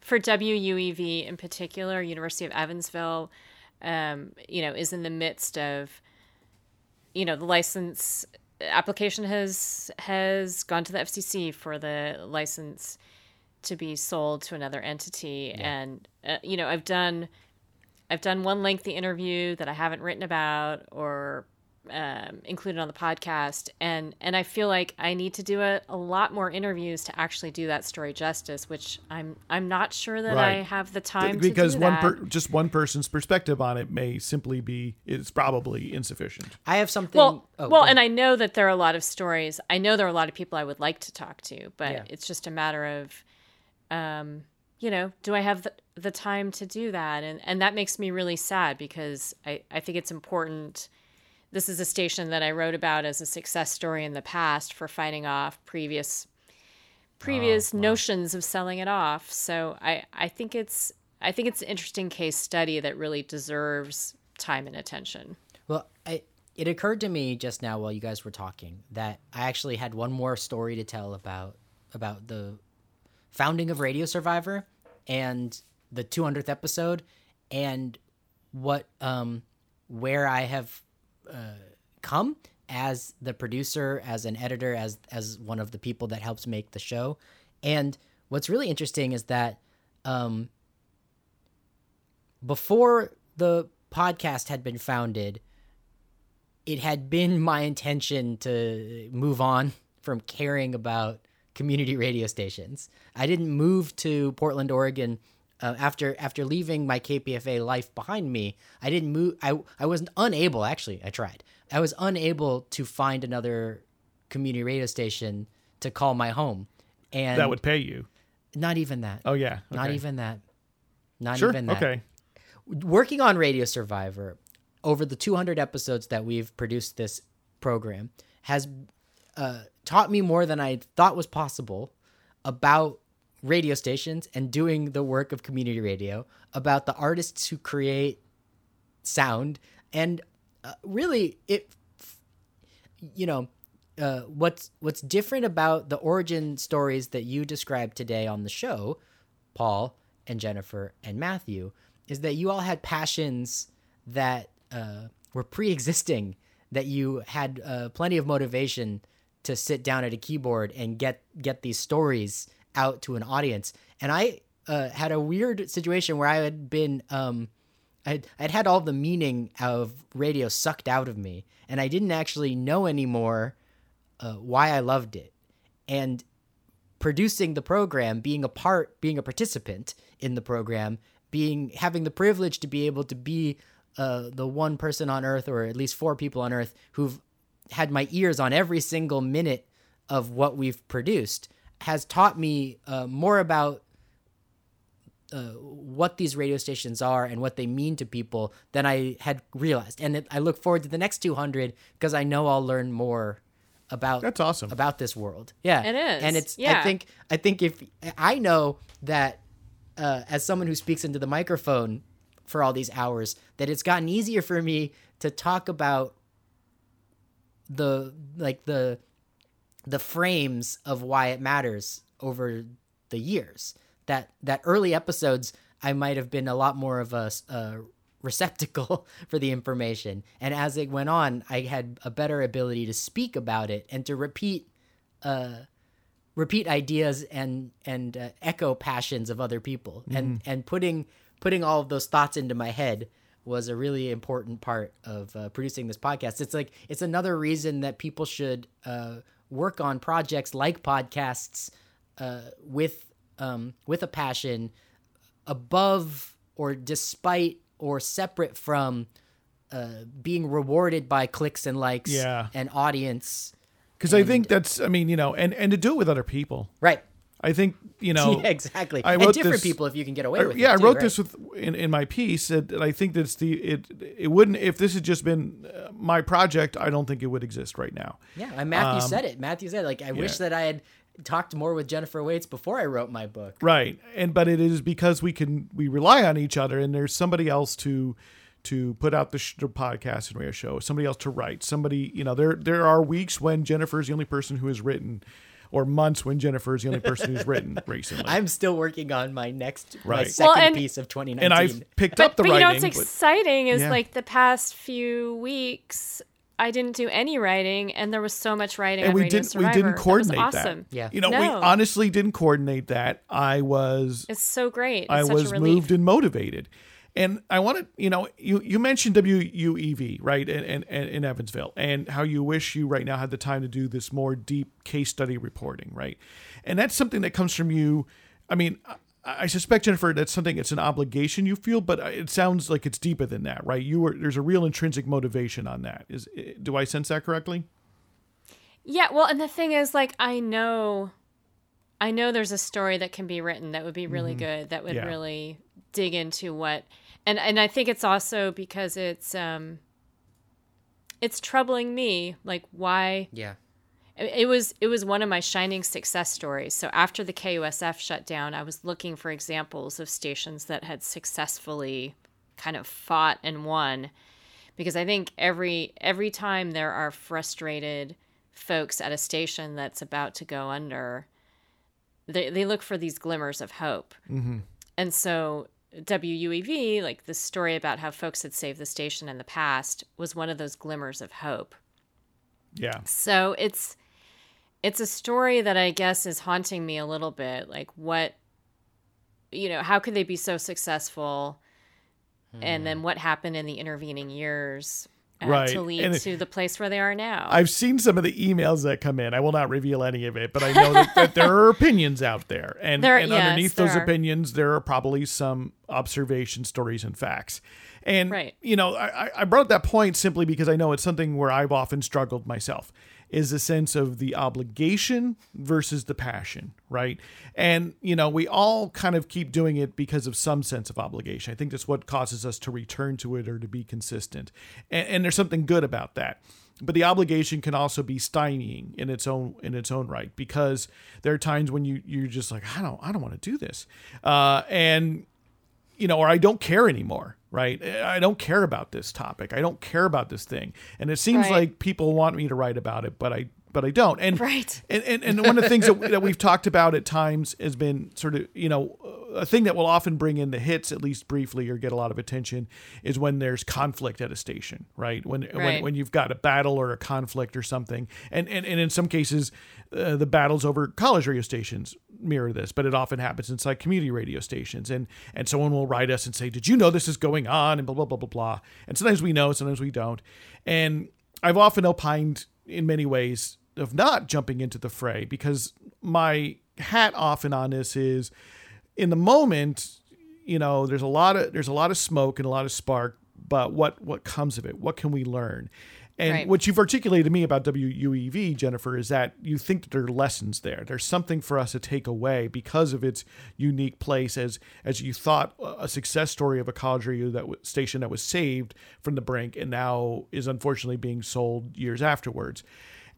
for WUEV in particular, University of Evansville, um, you know, is in the midst of, you know, the license application has has gone to the FCC for the license to be sold to another entity, and uh, you know, I've done, I've done one lengthy interview that I haven't written about or um, included on the podcast, and and I feel like I need to do a, a lot more interviews to actually do that story justice, which I'm I'm not sure that I have the time because to do one that. per, just one person's perspective on it may simply be it's probably insufficient. I have something. well, oh, well, and. I know that there are a lot of stories. I know there are a lot of people I would like to talk to, but Yeah. it's just a matter of, um, you know, do I have the, the time to do that? And and that makes me really sad because I I think it's important. This is a station that I wrote about as a success story in the past for fighting off previous previous notions of selling it off. So I I think it's I think it's an interesting case study that really deserves time and attention. Well, I, it occurred to me just now while you guys were talking that I actually had one more story to tell about about the founding of Radio Survivor and the 200th episode and what um where I have uh, come as the producer, as an editor, as as one of the people that helps make the show. And what's really interesting is that um, before the podcast had been founded, it had been my intention to move on from caring about community radio stations. I didn't move to Portland, Oregon uh, after after leaving my KPFA life behind me. I didn't move. I I was unable. Actually, I tried. I was unable to find another community radio station to call my home, and that would pay you. Not even that. Oh yeah. Okay. Not even that. Not sure. even that. Okay. Working on Radio Survivor over the 200 episodes that we've produced this program has uh, taught me more than I thought was possible about radio stations and doing the work of community radio, about the artists who create sound, and uh, really it, you know, uh, what's what's different about the origin stories that you described today on the show, Paul and Jennifer and Matthew, is that you all had passions that uh, were pre-existing, that you had uh, plenty of motivation to sit down at a keyboard and get get these stories out to an audience. And I uh, had a weird situation where I had been. Um, I'd, I'd had all the meaning of radio sucked out of me, and I didn't actually know anymore uh, why I loved it. And producing the program, being a part, being a participant in the program, being having the privilege to be able to be uh, the one person on Earth, or at least four people on Earth, who've had my ears on every single minute of what we've produced, has taught me uh, more about uh, what these radio stations are and what they mean to people than I had realized. And it, I look forward to the next 200 because I know I'll learn more about that's awesome about this world. Yeah, it is, and it's. Yeah. I think I think if I know that uh, as someone who speaks into the microphone for all these hours, that it's gotten easier for me to talk about the like the the frames of why it matters over the years. That that early episodes, I might have been a lot more of a, a receptacle for the information. And as it went on, I had a better ability to speak about it and to repeat, uh, repeat ideas and and uh, echo passions of other people. Mm. And and putting putting all of those thoughts into my head was a really important part of uh, producing this podcast. It's like it's another reason that people should uh, work on projects like podcasts uh, with um, with a passion above or despite or separate from uh, being rewarded by clicks and likes yeah. and audience. Because I think that's, I mean, you know, and, and to do it with other people. Right. I think, you know. Yeah, exactly. I and different this, people if you can get away I, with yeah, it. I wrote right? this with in, in my piece that I think that's the, it, it wouldn't, if this had just been uh, my project, I don't think it would exist right now. Yeah. And Matthew Um, said it. Matthew said, like, I wish that I had talked more with Jennifer Waits before I wrote my book. Right. And, but it is because we can, we rely on each other and there's somebody else to, to put out the, sh- the podcast and radio show, somebody else to write, somebody, you know, there there are weeks when Jennifer is the only person who has written, or months when Jennifer is the only person who's written recently. I'm still working on my next, my Right. second Well, and- piece of 2019. and I've picked But, up the writing. but you know writing. what's but- exciting is Yeah. like the past few weeks, I didn't do any writing, and there was so much writing and on we Radio didn't Survivor. we didn't coordinate That was coordinate awesome. Yeah. You know, we honestly didn't coordinate that. I was It's so great. It's I such was a moved and motivated. And I wanted, you know, you, you mentioned WUEV, right, in, in, in Evansville, and how you wish you right now had the time to do this more deep case study reporting, right? And that's something that comes from you. I mean, I, suspect Jennifer, that's something. It's an obligation you feel, but it sounds like it's deeper than that, right? You were there's a real intrinsic motivation on that. Is eh, do I sense that correctly? Yeah, well, and the thing is, like, I know, I know there's a story that can be written that would be really mm-hmm. good, that would Yeah. really dig into what, and and I think it's also because it's um, it's troubling me, like why yeah. it was it was one of my shining success stories. So after the KUSF shut down, I was looking for examples of stations that had successfully kind of fought and won because I think every every time there are frustrated folks at a station that's about to go under, they they look for these glimmers of hope. And so WUEV, like the story about how folks had saved the station in the past, was one of those glimmers of hope. Yeah. So it's it's a story that I guess is haunting me a little bit. Like what you know, how could they be so successful? And then hmm. what happened in the intervening years uh, Right. to lead And to the place where they are now? I've seen some of the emails that come in. I will not reveal any of it, but I know that, that there are opinions out there, and, There- and yes, underneath those are. opinions, there are probably some observation stories and facts. And Right. you know, I- I brought that point simply because I know it's something where I've often struggled myself. Is a sense of the obligation versus the passion, right? And you know, we all kind of keep doing it because of some sense of obligation. I think that's what causes us to return to it or to be consistent. And, and there's something good about that but the obligation can also be stymieing in its own in its own right because there are times when you you're just like I don't I don't want to do this, uh, and you know, or I don't care anymore, right? I don't care about this topic. I don't care about this thing, and it seems Right. like people want me to write about it, but I but I don't. And Right. and and, and one of the things that, that we've talked about at times has been sort of you know a thing that will often bring in the hits at least briefly or get a lot of attention is when there's conflict at a station, right? When when when you've got a battle or a conflict or something, and and, and in some cases, uh, the battles over college radio stations mirror this, but it often happens inside community radio stations, and and someone will write us and say, "Did you know this is going on?" and blah blah blah blah blah. And sometimes we know, sometimes we don't. And I've often opined in many ways of not jumping into the fray because my hat off and on this is in the moment you know there's a lot of there's a lot of smoke and a lot of spark but what what comes of it what can we learn and Right. what you've articulated to me about WUEV, Jennifer, is that you think that there are lessons there. There's something for us to take away because of its unique place as as you thought a success story of a college radio that w- station that was saved from the brink and now is unfortunately being sold years afterwards.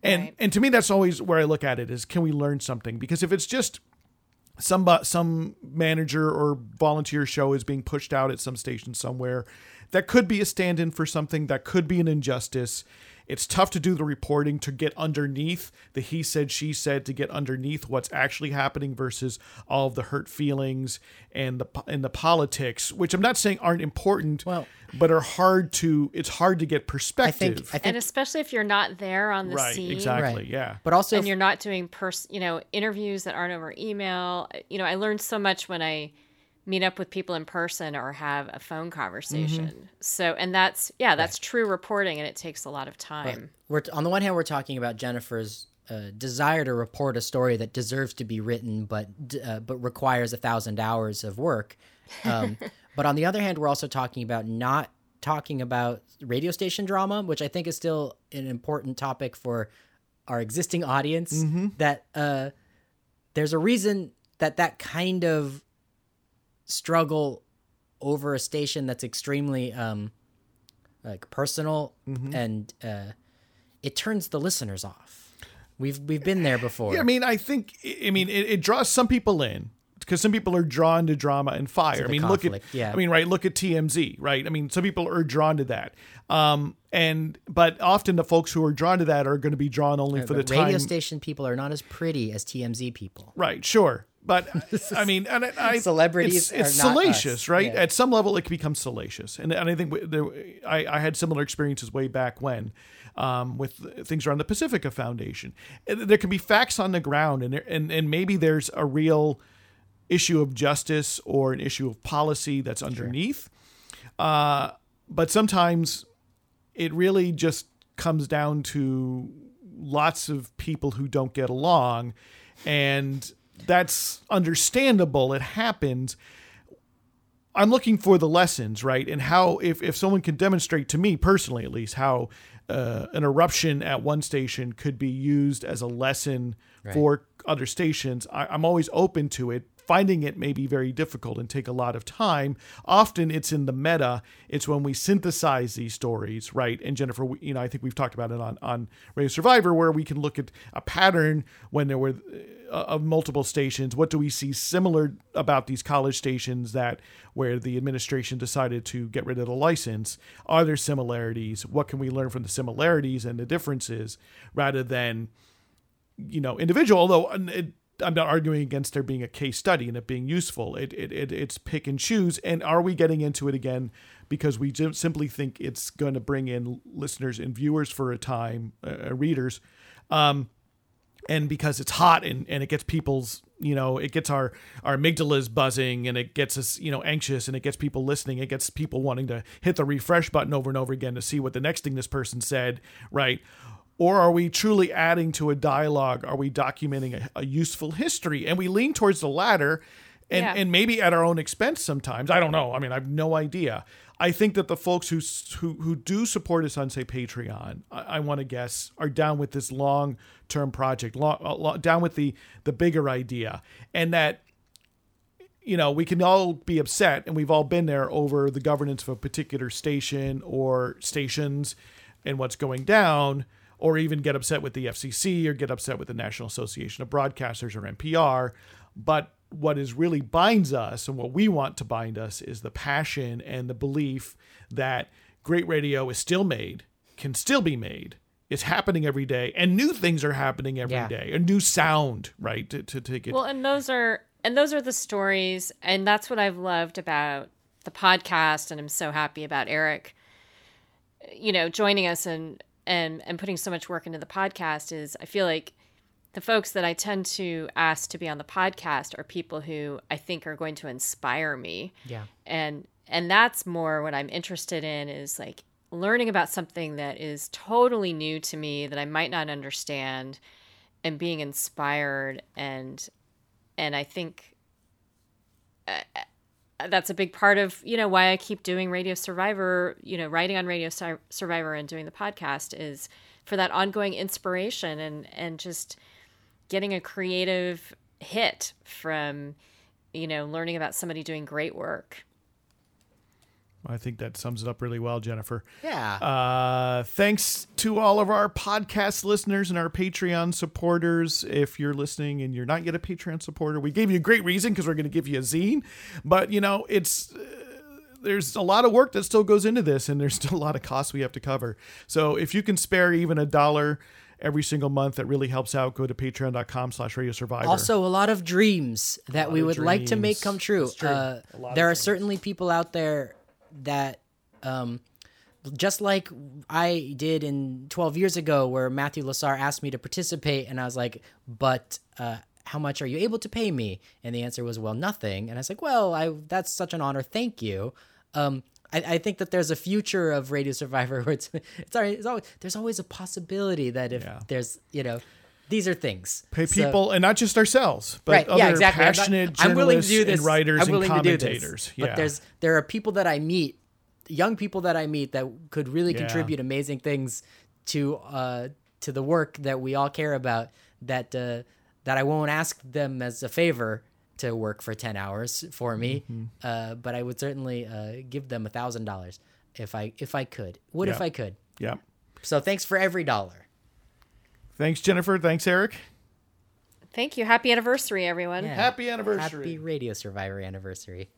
And Right. and to me that's always where I look at it is can we learn something? Because if it's just some some manager or volunteer show is being pushed out at some station somewhere that could be a stand-in for something that could be an injustice it's tough to do the reporting to get underneath the he said she said to get underneath what's actually happening versus all of the hurt feelings and the and the politics which I'm not saying aren't important Well- but are hard to it's hard to get I perspective. Think I think and especially if you're not there on the right scene, exactly Right. yeah. But also and you're not doing pers- you know interviews that aren't over email. You know i learned so much when i meet up with people in person or have a phone conversation Mm-hmm. so and that's yeah that's true reporting and it takes a lot of time we're on the one hand we're talking about Jennifer's uh, desire to report a story that deserves to be written, but uh, but requires a thousand hours of work. Um, but on the other hand, we're also talking about not talking about radio station drama, which I think is still an important topic for our existing audience. That uh, there's a reason that that kind of struggle over a station that's extremely um, like personal and uh, it turns the listeners off. We've we've been there before. Yeah, I mean, I think, I mean, it, it draws some people in because some people are drawn to drama and fire. I mean, look at, yeah. I mean, right, look at TMZ, right? I mean, some people are drawn to that. Um, and, but often the folks who are drawn to that are going to be drawn only for the radio time. station people are not as pretty as TMZ people. Right, sure. But I mean, and I, I, Celebrities it's, it's salacious, us. right? Yeah. At some level, it can become salacious, and, and I think there, I, I had similar experiences way back when, um, with things around the Pacifica Foundation. There can be facts on the ground, and there, and and maybe there's a real issue of justice or an issue of policy that's underneath. Uh, but sometimes it really just comes down to lots of people who don't get along and that's understandable. It happens. I'm looking for the lessons right? And how if, if someone can demonstrate to me personally at least how uh, an eruption at one station could be used as a lesson for other stations I, i'm always open to it finding it may be very difficult and take a lot of time. Often it's in the meta. It's when we synthesize these stories right? And jennifer we- you know i think we've talked about it on on radio survivor where we can look at a pattern when there were uh, of multiple stations. What do we see similar about these college stations that where the administration decided to get rid of the license? Are there similarities? What can we learn from the similarities and the differences rather than you know individual? Although it, I'm not arguing against there being a case study and it being useful. It, it, it it's pick and choose. And are we getting into it again because we simply think it's going to bring in listeners and viewers for a time, uh, uh, readers, um, and because it's hot and, and it gets people's you know it gets our our amygdalas buzzing and it gets us you know anxious and it gets people listening it gets people wanting to hit the refresh button over and over again to see what the next thing this person said right or are we truly adding to a dialogue? Are we documenting a, a useful history? And we lean towards the latter and yeah. and maybe at our own expense sometimes. I don't know. I mean i have no idea. I think that the folks who who, who do support us on say Patreon, I, I want to guess, are down with this long term project, long, uh, down with the the bigger idea, and that you know we can all be upset, and we've all been there over the governance of a particular station or stations, and what's going down, or even get upset with the FCC or get upset with the National Association of Broadcasters or NPR, but what is really binds us and what we want to bind us is the passion and the belief that great radio is still made, can still be made, it's happening every day, and new things are happening every yeah. day. A new sound, right? To, to take it. Well, and those are and those are the stories, and that's what I've loved about the podcast, and I'm so happy about Eric, you know, joining us and and and putting so much work into the podcast. Is I feel like the folks that I tend to ask to be on the podcast are people who I think are going to inspire me. Yeah. And and that's more what I'm interested in is like learning about something that is totally new to me that I might not understand and being inspired and and I think uh, that's a big part of you know why I keep doing Radio Survivor, you know, writing on Radio Survivor and doing the podcast is for that ongoing inspiration and and just getting a creative hit from you know learning about somebody doing great work I think that sums it up really well, Jennifer. Yeah. Uh, thanks to all of our podcast listeners and our Patreon supporters. If you're listening and you're not yet a Patreon supporter, we gave you a great reason because we're going to give you a zine. But, you know, it's. Uh, there's a lot of work that still goes into this, and there's still a lot of costs we have to cover. So if you can spare even a dollar every single month that really helps out go to patreon.com slash radio survivor also a lot of dreams that we would dreams. like to make come true, true. Uh, there are certainly people out there that um, just like I did in 12 years ago, where Matthew Lasar asked me to participate, and I was like, but uh, how much are you able to pay me? And the answer was, well, nothing. And I was like, well, I that's such an honor. Thank you. Um, I, I, think that there's a future of Radio Survivor where it's it's, always, it's always there's always a possibility that if yeah. there's you know these are things pay people so, and not just ourselves but right, other yeah, exactly. passionate I'm, not, I'm willing to do this. and writers and commentators. This, yeah. But there's there are people that I meet, young people that I meet that could really yeah. contribute amazing things to uh to the work that we all care about that uh that I won't ask them as a favor to work for 10 hours for me mm-hmm. uh, but i would certainly uh, give them a thousand dollars if i if i could what if i could yeah so thanks for every dollar thanks jennifer. Thanks eric. Thank you. Happy anniversary everyone. Yeah. happy anniversary. Happy radio survivor anniversary